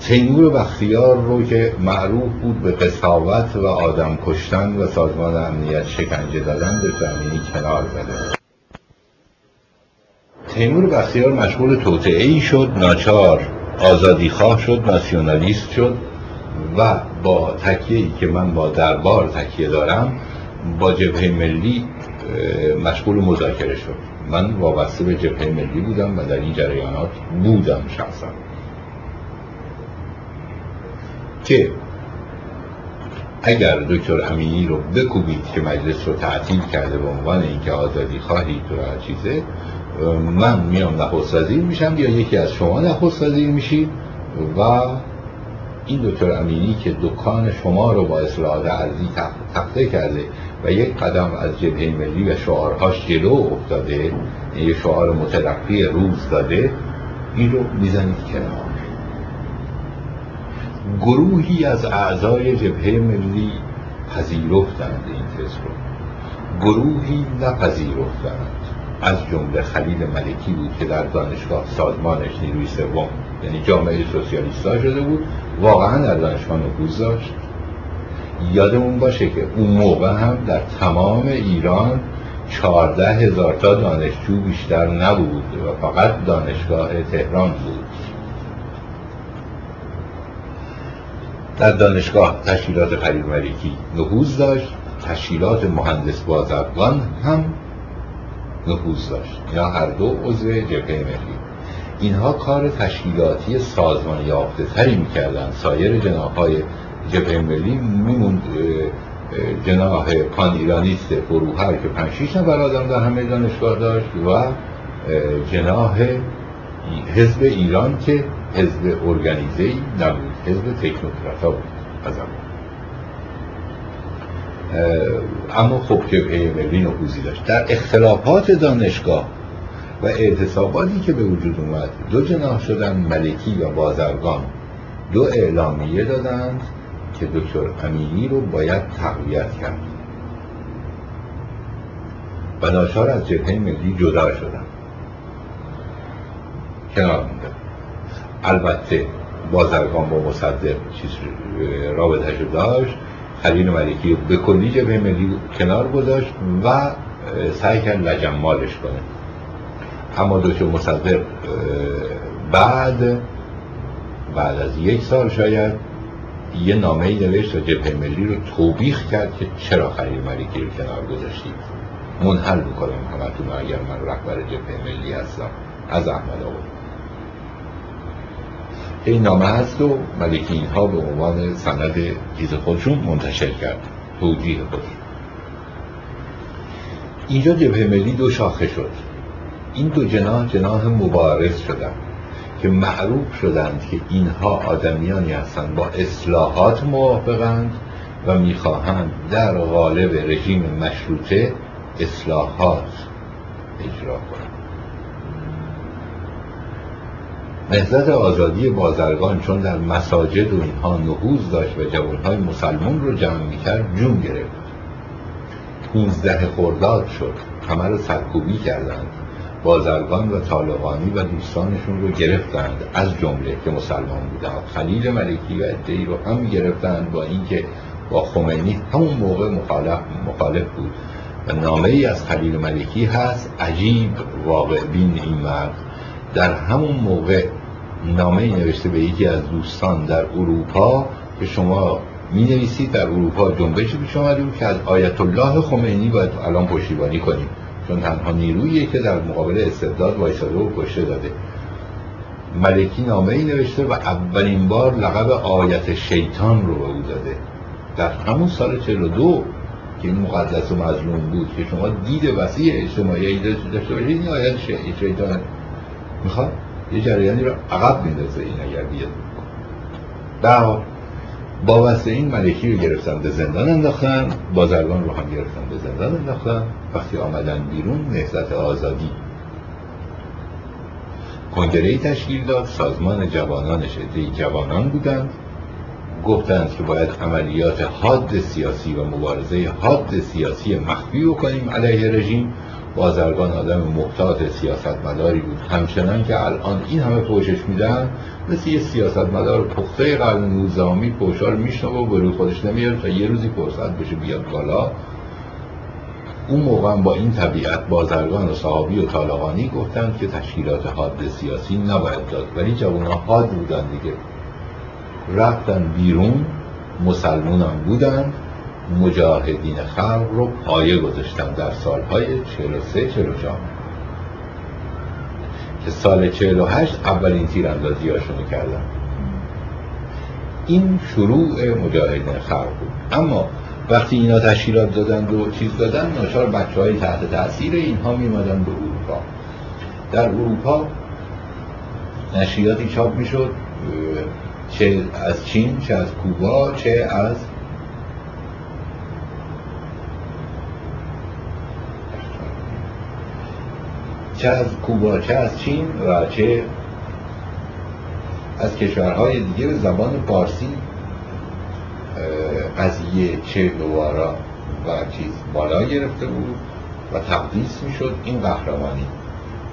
تیمور بختیار رو که معروف بود به قصاوت و آدم کشتن و سازمان امنیت شکنجه دادن به زمینی کنار زده. تیمور بختیار مشغول توطعه شد ناچار آزادی خواه شد ناسیونالیست شد. و با تکیه که من با دربار تکیه دارم با جبهه ملی مشغول مذاکره شد. من وابسته به جبهه ملی بودم و در این جریانات بودم شخصا. که اگر دکتر امینی رو بکوبید که مجلس رو تعطیل کرده به عنوان اینکه آزادی خواهید تو هر چیزه من میام نخست میشم یا یکی از شما نخست وزیر میشید و این دکتر امینی که دکان شما رو با اصلاحات ارزی تخته کرده و یک قدم از جبهه ملی و شعارهاش جلو افتاده یه شعار مترقی روز داده این رو می‌زنید کنار. گروهی از اعضای جبهه ملی پذیرفتند این تز رو. گروهی نپذیرفتند. از جمله خلیل ملکی بود که در دانشگاه سازمانش نیروی سوم یعنی جامعه سوسیالیستا شده بود واقعا در دانشگاه نفوذ داشت. یادمون باشه که اون موقع هم در تمام ایران چهارده هزار تا دانشجو بیشتر نبود و فقط دانشگاه تهران بود. در دانشگاه تشکیلات خلیل ملکی نفوذ داشت. تشکیلات مهندس بازرگان هم نفوذ داشت. یا هر دو عضو جبهه ملی. اینها کار تشکیلاتی سازمان یافته تری می‌کردن سایر جناح های جبهه ملی میموند جناح پان ایرانیست فروهر که پنج شیش نفر آدم در همه دانشگاه داشت و جناح حزب ایران که حزب ارگانیزه نبود حزب تکنوکرات بود از اما خب جبهه ملی نفوذی داشت. در اختلافات دانشگاه و اعتصاباتی که به وجود اومد. دو جناح شدن ملکی و بازرگان. دو اعلامیه دادند که دکتر امینی رو باید تقویت کرد. و ناچار از جبهه ملی جدا شدن. کنار مونده. البته بازرگان با مصدق چیز رابطه داشت. خلیل ملکی به کلی جبهه ملی کنار گذاشت و سعی کرد لجمالش کنه. اما دکتر مصدق بعد بعد از یک سال شاید یه نامه ای نوشت و جبهه ملی رو توبیخ کرد که چرا خلیل ملکی رو کنار گذاشتید. منحل می‌کنم همتون اگر من رهبر جبهه ملی هستم. از احمد آباد. این نامه هست و ملکی اینها به عنوان سند چیز خودشون منتشر کرد. توجیه خودشون اینجا جبهه ملی دو شاخه شد. این دو جناح جناح مبارز شدند که معروف شدند که اینها آدمیانی هستند با اصلاحات موافقند و می‌خواهند در قالب رژیم مشروطه اصلاحات اجرا کنند. نهزت آزادی بازرگان چون در مساجد و اینها نهوز داشت و جوانهای مسلمان رو جمع می‌کرد جون گرفت. پونزده خورداد شد همه رو سرکوبی کردند. بازرگان و طالقانی و دوستانشون رو گرفتند. از جمله که مسلمان بودند خلیل ملکی و ادهی رو هم گرفتند با اینکه با خمینی همون موقع مخالف, مخالف بود. و نامه ای از خلیل ملکی هست عجیب واقع بین این مرد. در همون موقع نامه نوشته به یکی از دوستان در اروپا که شما می نویسید در اروپا جنبشی پیش بود که از آیت الله خمینی باید الان پشتیبانی کنیم. چون تنها نیرویی که در مقابل استبداد وایساده و کشته داده. ملکی نامه ای نوشته و اولین بار لقب آیت شیطان رو به او داده. در همون سال 42 که این مقدس و مظلوم بود که شما دید وسیع اجتماعی داشته باشید این آیت شیطان می‌خواد یه جریانی رو عقب میندازه این اگر بیاد. در با واسه این ملکی رو گرفتن به زندان انداختن بازرگان رو هم گرفتن به زندان انداختن وقتی آمدن بیرون نهزت آزادی. کنگره تشکیل داد سازمان جوانانش عده جوانان بودند. گفتند که باید عملیات حاد سیاسی و مبارزه حاد سیاسی مخفی بکنیم علیه رژیم. بازرگان آدم محتاط سیاست مداری بود. همچنان که الان این همه پوشش میدن مثل یه سیاست مدار پخته قرن نوزامی پوشا رو میشنه و برو خودش نمیاره تا یه روزی فرصت بشه بیاد بالا. اون موقع با این طبیعت بازرگان و صحابی و طالقانی گفتند که تشکیلات حاد سیاسی نباید داد. ولی جوان حاد بودن دیگه. رفتن بیرون مسلمون هم بودن. مجاهدین خلق رو پایه گذاشتن در سالهای 43 44 که سال 48 اولین تیراندازی هاشونو کردن این شروع مجاهدین خلق بود. اما وقتی اینا تشکیلات دادن و چیز دادن ناچار بچه های تحت تاثیر اینها میمدن به اروپا. در اروپا نشریاتی چاپ می‌شد چه از چین چه از کوبا چه از چه از کوبا چه از چین و چه از کشورهای دیگه به زبان پارسی قضیه چه دوارا و چیز بالا گرفته بود و تقدیس می‌شد این قهرمانی.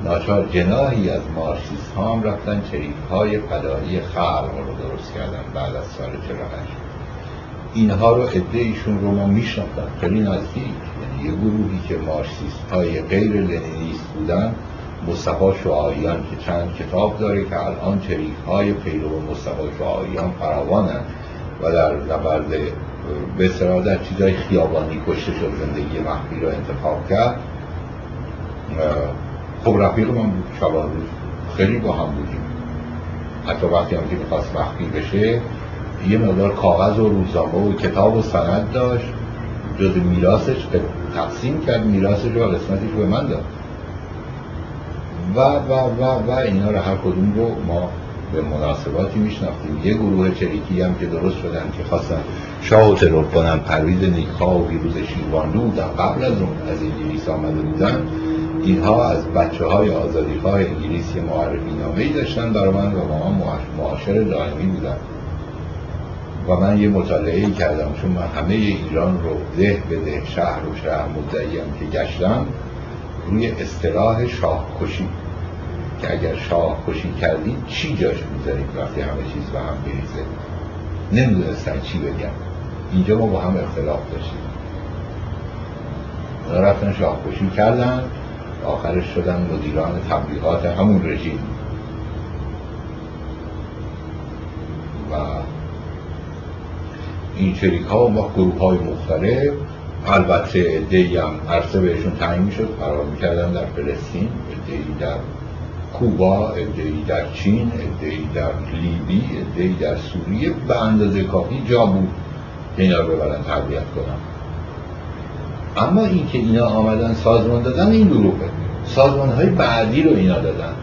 ناچار جناهی از مارسیس ها هم رفتن چریف های فدایی خلق رو درست کردن بعد از سال 48 اینها رو عده ایشون رو من میشناختم خیلی نزدیک. یه گروهی که مارسیست های غیر لنینیست بودن مصطفی شعاییان که چند کتاب داره که الان چریف های پیرو مصطفی شعاییان فراوانند و در نبرد به در چیزای خیابانی کشته شد زندگی مخفی رو انتخاب کرد. خب رفیق من بود شبان روز خیلی با هم بودیم. حتی وقتی هم که می‌خواست مخفی بشه یه مقدار کاغذ و روزنامه و کتاب و سند داشت. جز میراثش تقسیم کرد میراثش و قسمتش به من داد. و و و و اینا رو هر کدوم رو ما به مناسباتی میشناختیم. یه گروه چریکی هم که درست شدن که خواستن شاه و ترور کنن پرویز نیکا و ویروز شیروانلو بودن قبل از اون از انگلیس آمده بودن. اینها از بچه های آزادی خواه انگلیسی معرفی نامه داشتن برای من و ما معاشر دائمی بودن. و من یه مطالعه کردم چون من همه ایران رو ده به ده شهر و شهر مدعیم که گشتم روی اصطلاح شاه کشی که اگر شاه کشی کردید چی جاش می‌ذارید وقتی همه چیز به هم بریزه؟ نمی‌دونستن چی بگم. اینجا ما با هم اختلاف داشتیم. اونا رفتن شاه کشی کردن آخرش شدن مدیران تبلیغات همون رژیم و این شریک ها و گروه های مختلف البته دی هم عرصه بهشون تعیین می‌شد قرار می‌کردن در فلسطین دی در کوبا ادهی در چین ادهی در لیبی ادهی در سوریه به اندازه کافی جا بود اینا رو ببرن تربیت کنن. اما اینکه اینا آمدن سازمان دادن این دروغه سازمان های بعدی رو اینا دادن.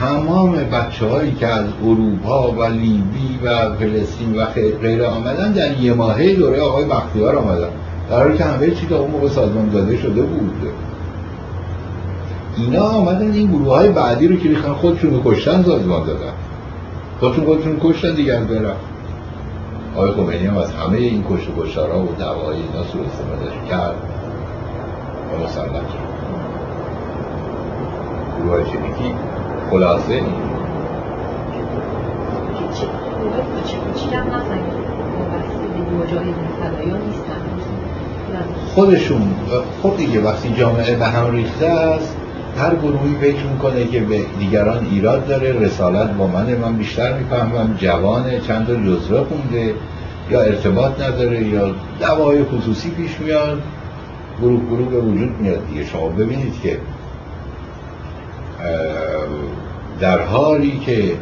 تمام بچه هایی که از اروپا و لیبی و فلسطین و غیره آمدن در یه ماهه دوره آقای بختیار آمدن. در حالی که همه چی تا اون موقع سازمان داده شده بود. اینا آمدن این گروه های بعدی رو که ریختن خودشون رو کشتن سازمان دادن. خودشون خودشون کشتن دیگر برن آقای خمینی هم از همه این کشت و کشتارها و دعواهای اینا استفاده کرد. و مسلط شد. گروه های خلاصه. خودشون خب دیگه وقتی جامعه به هم ریخته است هر گروهی فکر می‌کنه که به دیگران ایراد داره رسالت با منه من بیشتر می‌فهمم جوانه چند تا جزوه خونده یا ارتباط نداره یا دوای خصوصی پیش میاد گروه گروه به وجود میاد دیگه. شما ببینید که در حالی که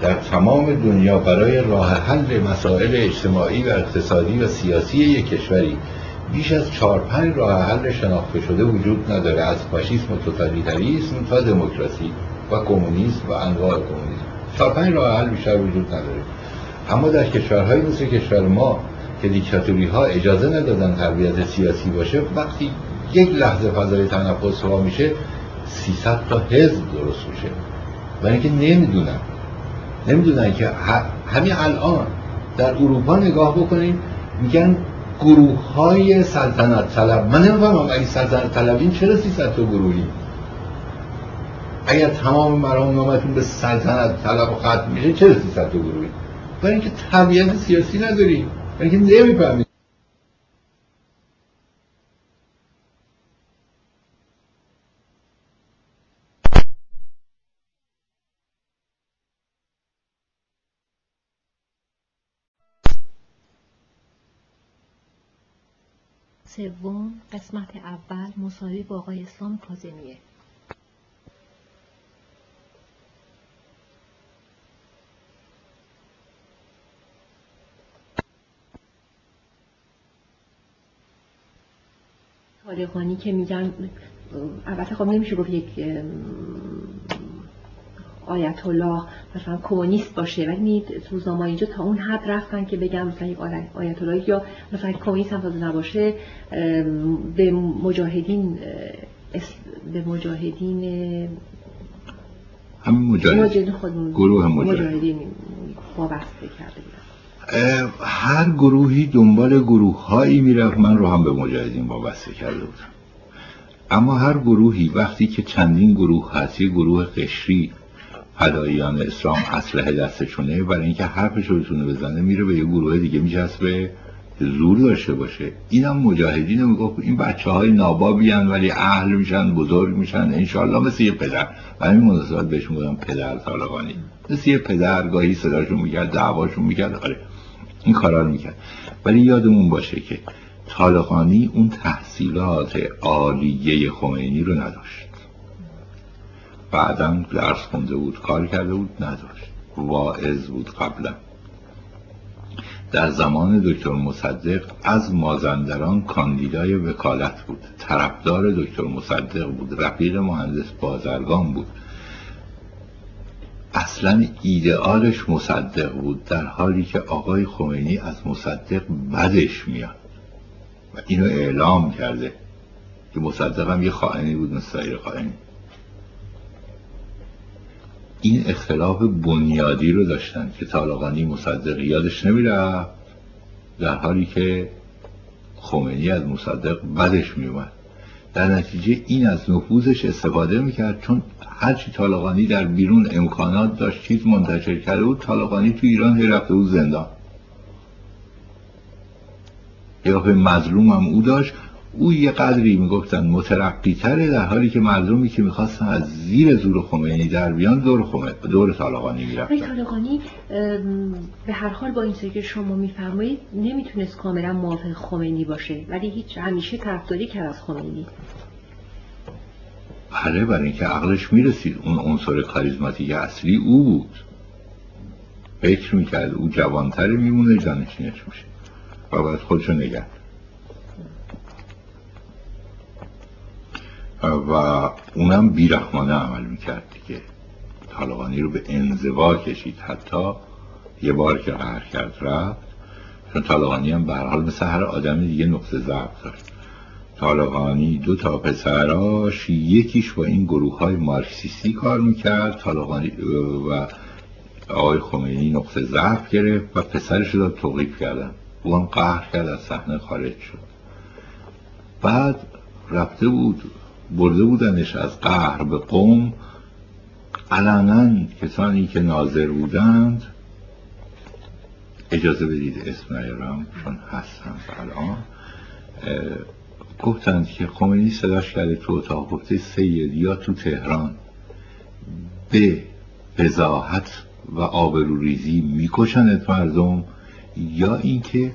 در تمام دنیا برای راه حل مسائل اجتماعی و اقتصادی و سیاسی یک کشوری بیش از چهار پنج راه حل شناخته شده وجود نداره. از فاشیسم و توتالیتریسم تا دموکراسی و کمونیسم و انواع کمونیسم. چهار پنج راه حل بیشتر وجود نداره. اما در کشورهای مثل کشور ما که دیکتاتوری ها اجازه ندادن تربیت سیاسی باشه وقتی یک لحظه فضای تنفس ها میشه 300 تا حزب درست میشه. برای اینکه نمی‌دونن. نمی‌دونن که همین الان در اروپا نگاه بکنیم میگن گروه های سلطنت طلب. من نمی‌فهمم اگه سلطنت طلبین چرا 300 تا گروهی؟ اگر تمام مرام نامتون به سلطنت طلب و ختم میشه چرا 300 تا گروهی؟ برای اینکه طبیعت سیاسی نداری برای اینکه نمی‌فهمید سوم قسمت اول مساوی با آقای اسلام کازمیه. طالقانی که میگن البته خب نمیشه گفت یک آیت الله مثلا کمونیست باشه ولی روزنامه اینجا تا اون حد رفتن که بگم مثلا یک آیت الله یا مثلا کمونیست هم نباشه به مجاهدین به مجاهدین همین مجاهدین خودمون گروه مجاهدین وابسته کرده بودن. هر گروهی دنبال گروه هایی می‌رفت. من رو هم به مجاهدین وابسته کرده بودم. اما هر گروهی وقتی که چندین گروه هست یه گروه قشری فداییان اسلام اسلحه دستشونه برای اینکه حرفش رو بتونه بزنه میره به یه گروه دیگه میچسبه زور داشته باشه. اینم مجاهدین می‌گفت این بچه های نابابیان ولی اهل میشن بزرگ میشن انشالله مثل یه پدر. و همین مناسبت بهش میگم پدر طالقانی مثل یه پدر گاهی صداشون می‌کرد دعواشون می‌کرد آره این کارا رو می‌کرد. ولی یادمون باشه که طالقانی اون تحصیلات عالیه خمینی رو نداشت. بعدا درس خونده بود کار کرده بود نداشت. واعظ بود قبلا. در زمان دکتر مصدق از مازندران کاندیدای وکالت بود. طرفدار دکتر مصدق بود رفیق مهندس بازرگان بود. اصلا ایدئالش مصدق بود در حالی که آقای خمینی از مصدق بدش میاد. و اینو اعلام کرده که مصدق هم یه خائنی بود مثل سایر خائنی. این اختلاف بنیادی رو داشتن که طالقانی مصدق یادش نمیره در حالی که خمینی از مصدق بدش میومد در نتیجه این از نفوذش استفاده می‌کرد چون هرچی طالقانی در بیرون امکانات داشت چیز منتشر کرده بود طالقانی تو ایران هی رفته بود زندان. قیافه مظلوم هم او داشت. او یه قدری می‌گفتن مترقی تره در حالی که مردمی که می‌خواستن از زیر زور خمینی در بیان دور خمینی دور طالقانی می‌رفتن. طالقانی به هر حال با این که شما میفرمایید نمی‌تونست کاملا موافق خمینی باشه ولی هیچ همیشه طرفداری کرد از خمینی. بله برای اینکه عقلش می‌رسید. اون عنصر کاریزماتیک اصلی او بود. فکر می‌کرد او جوانتر میمونه جانشینش میشه. و باید خودشو نگرد و اونم بیرحمانه عمل می‌کرد دیگه. طالقانی رو به انزوا کشید حتی یه بار که قهر کرد رفت. چون طالقانی هم به حال مثل هر آدم دیگه نقطه ضعف داشت. طالقانی دو تا پسراش یکیش با این گروه های مارکسیستی کار می‌کرد. طالقانی و آقای خمینی نقطه ضعف گرفت و پسرش رو توقیف کردن. او هم قهر کرد از صحنه خارج شد. بعد رفته بود برده بودنش از قهر به قوم. علنا کسانی که ناظر بودند. اجازه بدید اسم نیارم چون هستم الان. گفتند که خمینی صداش کرده تو اتاق. گفته سید یا تو تهران. به فضاحت و آبروریزی می‌کشند مردم یا اینکه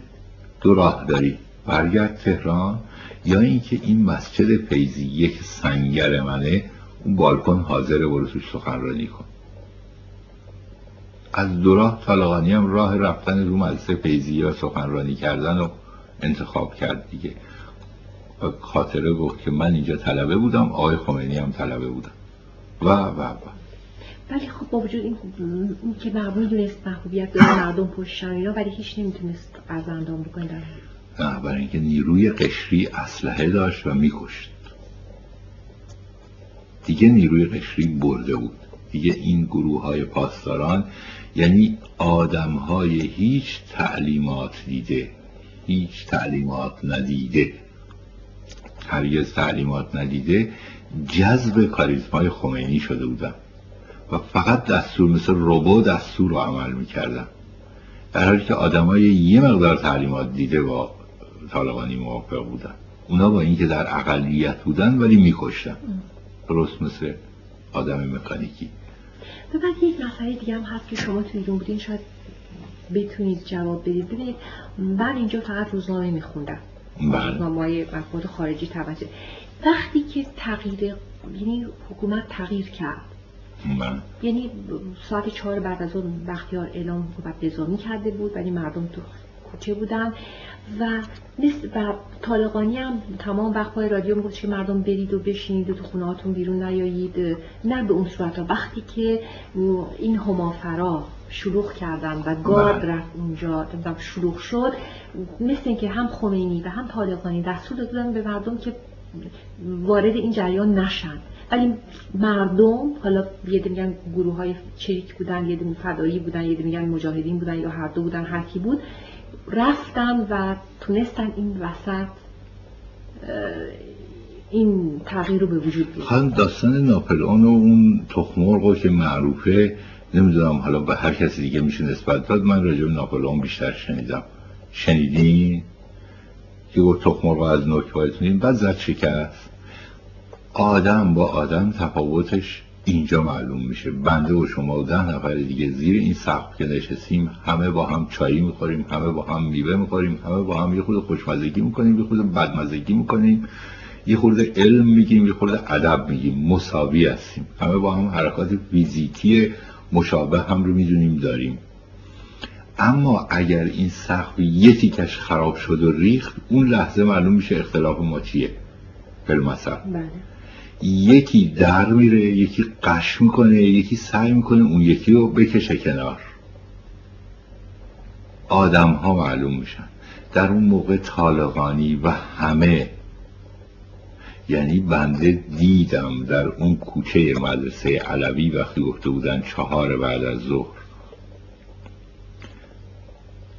دو راه داری برگرد تهران. یا اینکه این مسجد فیزی یک سنگر منه اون بالکن حاضر برو توش سخنرانی کن. از دو راه طالقانی هم راه رفتن رو مدرسه فیزی یا سخنرانی کردن و انتخاب کرد دیگه. و خاطره گفت که من اینجا طلبه بودم آقای خمینی هم طلبه بودم و و و. ولی خب با وجود این, این که مردم دونست محبوبیت داره مردم پشتن اینا ولی هیچ نمی‌تونست از اندام بکنه. نه برای اینکه نیروی قشری اسلحه داشت و میکشت. دیگه نیروی قشری برده بود. دیگه این گروه های پاسداران یعنی آدم های هیچ تعلیمات دیده هیچ تعلیمات ندیده. هرگز تعلیمات ندیده جذب کاریزمای خمینی شده بودن. و فقط دستور مثل روبو دستور رو عمل می‌کردن. در حالی که آدمای یه مقدار تعلیمات دیده با طالبانی موافق بودن. اونا با اینکه در اقلیت بودن ولی میکشتن. درست مثل آدم مکانیکی. و بعد یک مسئله دیگه هم هست که شما توی ایران بودین شاید بتونید جواب بدید. ببینید من اینجا فقط روزنامه میخوندم. بله. روزنامه مفهوم خارجی توجه. وقتی که تغییر یعنی حکومت تغییر کرد. بله. یعنی ساعت چهار بعد از اون بختیار اعلام حکومت نظامی کرده بود ولی مردم تو کوچه بودن و مثل و طالقانی هم تمام وقت رادیو می‌گفت که مردم برید و بشینید و تو خونه هاتون بیرون نیایید. نه به اون صورت. وقتی که این همافرا شلوغ کردن و گارد بله. رفت اونجا شلوغ شد مثل اینکه هم خمینی و هم طالقانی دستور دادن به مردم که وارد این جریان نشن. ولی مردم حالا یه میگن گروه های چریک بودن یه فدایی بودن یه میگن مجاهدین بودن یا هر دو بودن هر کی بود رفتن و تونستن این وسط این تغییر رو به وجود بیارن داستان ناپلئون و اون تخمرغ که معروفه نمی‌دونم حالا به هر کسی دیگه میشه نسبت داد من راجع به ناپلئون بیشتر شنیدم. شنیدین که گفت تخمرغ از نوک باید بعد زد شکست. آدم با آدم تفاوتش اینجا معلوم میشه. بنده و شما و ده نفر دیگه زیر این سقف که نشستیم همه با هم چایی می‌خوریم همه با هم میوه می‌خوریم همه با هم یه خود خوشمزگی می‌کنیم یه خود بدمزگی می‌کنیم یه خورده علم میگیم یه خورده ادب میگیم مساوی هستیم. همه با هم حرکات فیزیکی مشابه هم رو می‌دونیم داریم. اما اگر این سقف یه تیکش خراب شد و ریخت اون لحظه معلوم میشه اختلاف ما چیه. بله. یکی در میره یکی قش می‌کنه یکی سعی می‌کنه اون یکی رو بکشه کنار. آدم ها معلوم میشن. در اون موقع طالقانی و همه یعنی بنده دیدم در اون کوچه مدرسه علوی وقتی گفته بودن چهار بعد از ظهر.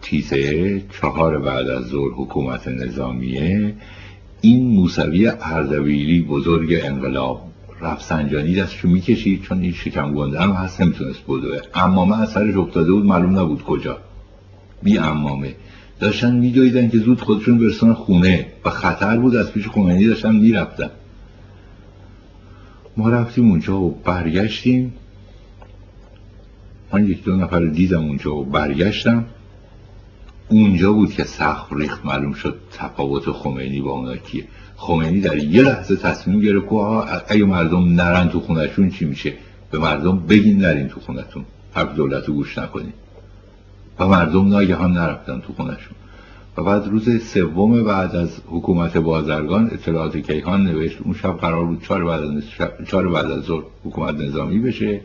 تیزه چهار بعد از ظهر حکومت نظامیه. این موسوی اردبیلی بزرگ انقلاب رفسنجانی دستشو می‌کشید چون این شکم گنده هم هست نمی‌تونست بدوه امامه از سرش افتاده بود معلوم نبود کجا. بی امامه. داشتن میدویدن که زود خودشون برسن خونه و خطر بود از پیش خمینی داشتن می‌رفتن. ما رفتیم اونجا و برگشتیم. من یک دو نفر دیدم اونجا و برگشتم. اونجا بود که سخت ریخت معلوم شد تفاوت خمینی با اونا کیه. خمینی در یه لحظه تصمیم گرفت که اگه مردم نرن تو خونشون چی میشه؟ به مردم بگین نرین تو خونتون. حرف دولت رو گوش نکنین. و مردم ناگهان نرفتن تو خونشون و بعد روز سوم بعد از حکومت بازرگان اطلاعات کیهان نوشت اون شب قرار بود چهار بعد از چهار بعد از ظهر حکومت نظامی بشه.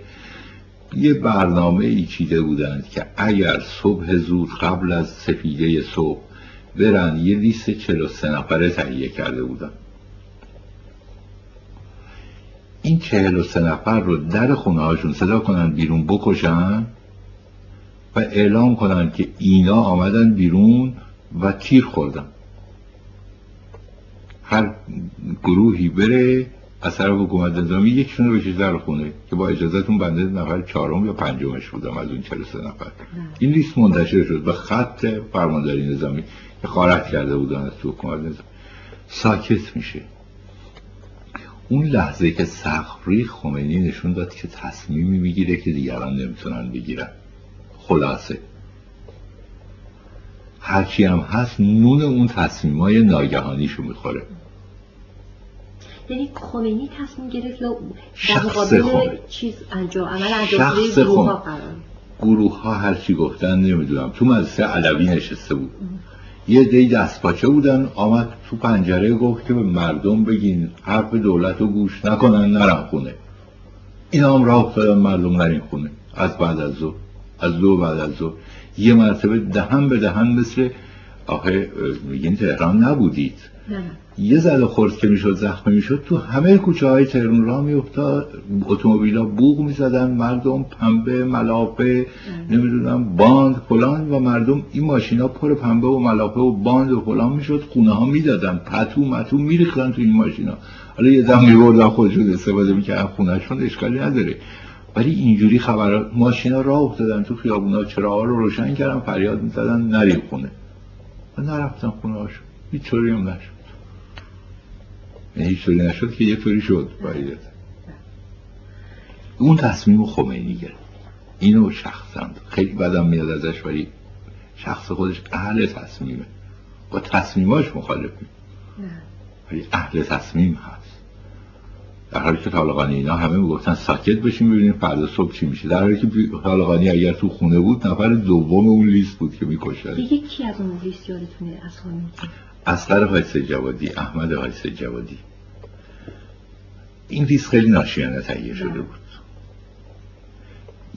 یه برنامه ای چیده بودند که اگر صبح زود قبل از سفیده صبح برن یه لیست 43 نفره تهیه کرده بودن. این 43 نفر رو در خونه هاشون صدا کنن بیرون بکشن و اعلام کنن که اینا آمدن بیرون و تیر خوردن. هر گروهی بره از طرف حکومت نظامی یکشون رو بکش در خونه که با اجازهتون بنده نفر چهارم یا پنجمش بودم از اون 43 نفر. این لیست منتشر شد به خط فرمانداری نظامی که خارج کرده بودن از تو حکومت نظامی ساکت میشه. اون لحظه که سخری خمینی نشون داد که تصمیمی می‌گیره که دیگران نمی‌تونن بگیرن. خلاصه. هرچی هم هست نون اون تصمیمای ناگهانیشو می‌خوره. یعنی خمینی تصمیم گرفت یا در مقابل چیز انجام عمل انجام گروه ها قرار گروه ها هر چی گفتن نمی‌دونم. تو مدرسه علوی نشسته بود. یه دی دست پاچه بودن آمد تو پنجره گفت که به مردم بگین حرف دولت رو گوش نکنن نرم خونه. این هم راه افتادن مردم نرین خونه. از بعد از ظهر. از دو بعد از ظهر. یه مرتبه دهن به دهن مثل آخه میگین تهران نبودید. یه زده خورد که می‌شد زخمی می‌شد تو همه کوچه های تهران را میافتاد. اتومبیلا بوغ می‌زدن مردم پنبه ملافه نمی‌دونم باند فلان و مردم این ماشینا پر پنبه و ملافه و باند و فلان می‌شد خونه ها می‌دادن. پتو متو میریختن تو این ماشینا. حالا یه دم میبردن خودشون استفاده می‌کردن. خونهشون اشکالی نداره. ولی اینجوری خبرات ماشینا راه افتادن تو خیابونا. چراغا رو روشن کردن فریاد می‌زدن نریم خونه. و نرفتن خونه هاشون هیچ طوری هم نشد. یعنی هیچ طوری نشد که یه طوری شد. باید. اون تصمیم خمینی گرفت. اینو شخصا خیلی بدم میاد ازش ولی شخص خودش اهل تصمیمه. با تصمیماش مخالفی ولی اهل تصمیم هست. در حالی که طالقانی اینا همه می‌گفتن ساکت بشیم ببینیم فردا صبح چی میشه. در حالی که طالقانی اگر تو خونه بود نفر دوم اون لیست بود که می‌کشد دیگه کی از اون لیست یادتونه از اصغر حایس جوادی احمد حایس جوادی این لیست خیلی ناشیانه تهیه شده بود.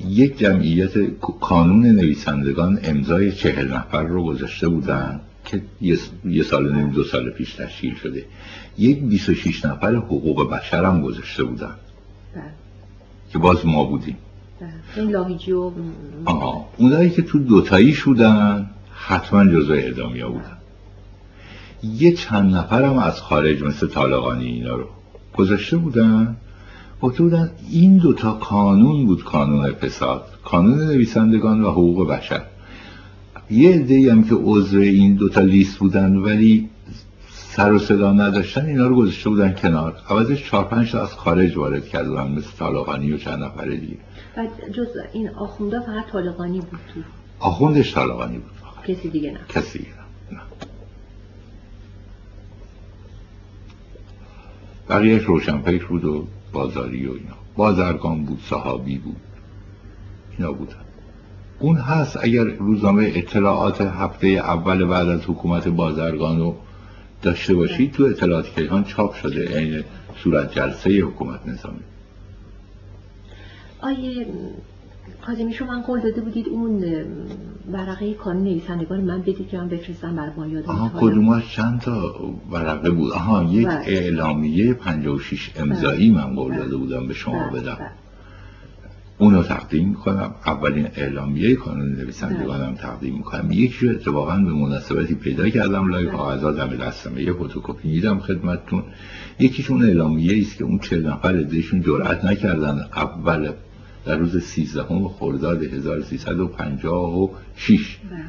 یک جمعیت کانون نویسندگان امضای چهل نفر رو گذاشته بودن که یه سال نیم دو سال پیش تشکیل شده. یک 26 نفر حقوق بشر هم گذاشته بودن. بله. که باز ما بودیم. این لاویجی و آها. اونایی که تو دوتاییش بودن حتما جزو اعدامیا بودن. یه چند نفر هم از خارج مثل طالقانی اینا رو گذاشته بودن. گفته بودن این دوتا کانون بود کانون فساد کانون نویسندگان و حقوق بشر. یه عده هم که عضو این دوتا لیست بودن ولی سر و صدا نداشتن اینا رو گذاشته بودن کنار. عوضش چهار پنج تا از خارج وارد کردن مثل طالقانی و چند نفر دیگه. بعد جز این آخونده فقط طالقانی بود تو؟ آخوندش طالقانی بود. فقط. کسی دیگه نه. کسی دیگه نه. بقیهش روشنفکر بود و بازاری و اینا. بازرگان بود صحابی بود. اینا بودن. اون هست اگر روزنامه اطلاعات هفته اول بعد از حکومت بازرگان رو داشته باشید تو اطلاعات کیهان چاپ شده عین صورت جلسه حکومت نظامی آیه کاظمی شما من قول داده بودید اون ورقه کانون نویسندگان من بدید که من بفرستم بر ما یادم آها. کدومش چند تا ورقه بود آها یک بله. اعلامیه 56 امضایی من قول داده بودم به شما بله، بدم بله. اونو تقدیم می‌کنم. اولین اعلامیه کانون نویسندگانم تقدیم می‌کنم. یکی رو اتفاقا به مناسبتی پیدا کردم. لای بله. کاغذها دم دستم یه فتوکپی میدم خدمتتون. یکیشون اعلامیه است که اون چه نفر ازشون جرأت نکردن اول در روز 13 خرداد 1356 بله.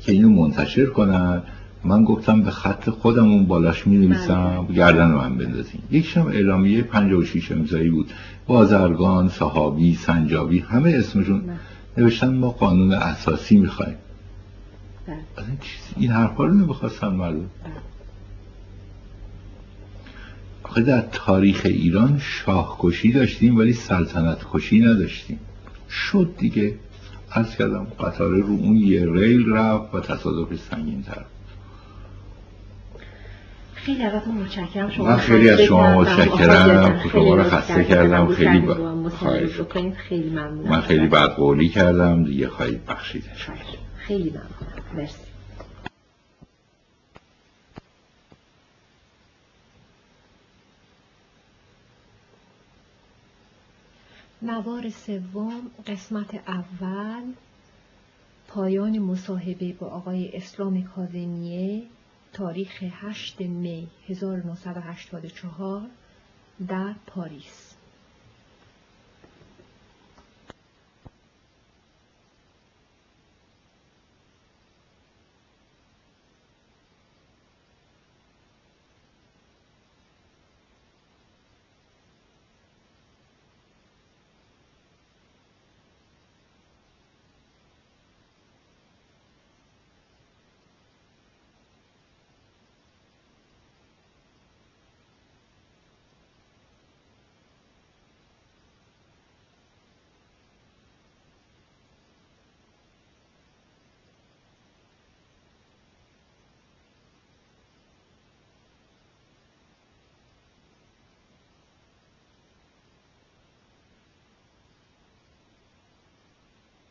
که اینو منتشر کنن. من گفتم به خط خودم اون بالاش می نویسم گردن من بندازین یکیش هم اعلامیه 56 امضایی بود. بازرگان صحابی سنجابی همه اسمشون. نوشتن ما قانون اساسی می‌خوایم بله. این چیز این حرفا رو نمی‌خواستن مردم بله. آخه در تاریخ ایران شاهکشی داشتیم ولی سلطنت کشی نداشتیم شد دیگه عرض کردم قطاره رو اون یه ریل رفت و تصادفش سنگین تر خیلی ازتون متشکرم شما من خیلی از شما خسته کردم. متشکرم. جان، شما خیلی رو خسته. کردم. خیلی با-. خیلی ممنونم من خیلی بعد قولی کردم دیگه خواهی بخشیده خیلی ممنونم مرسی نوار سوم قسمت اول پایان مصاحبه با آقای اسلام کاظمیه تاریخ 8 می 1984 در پاریس.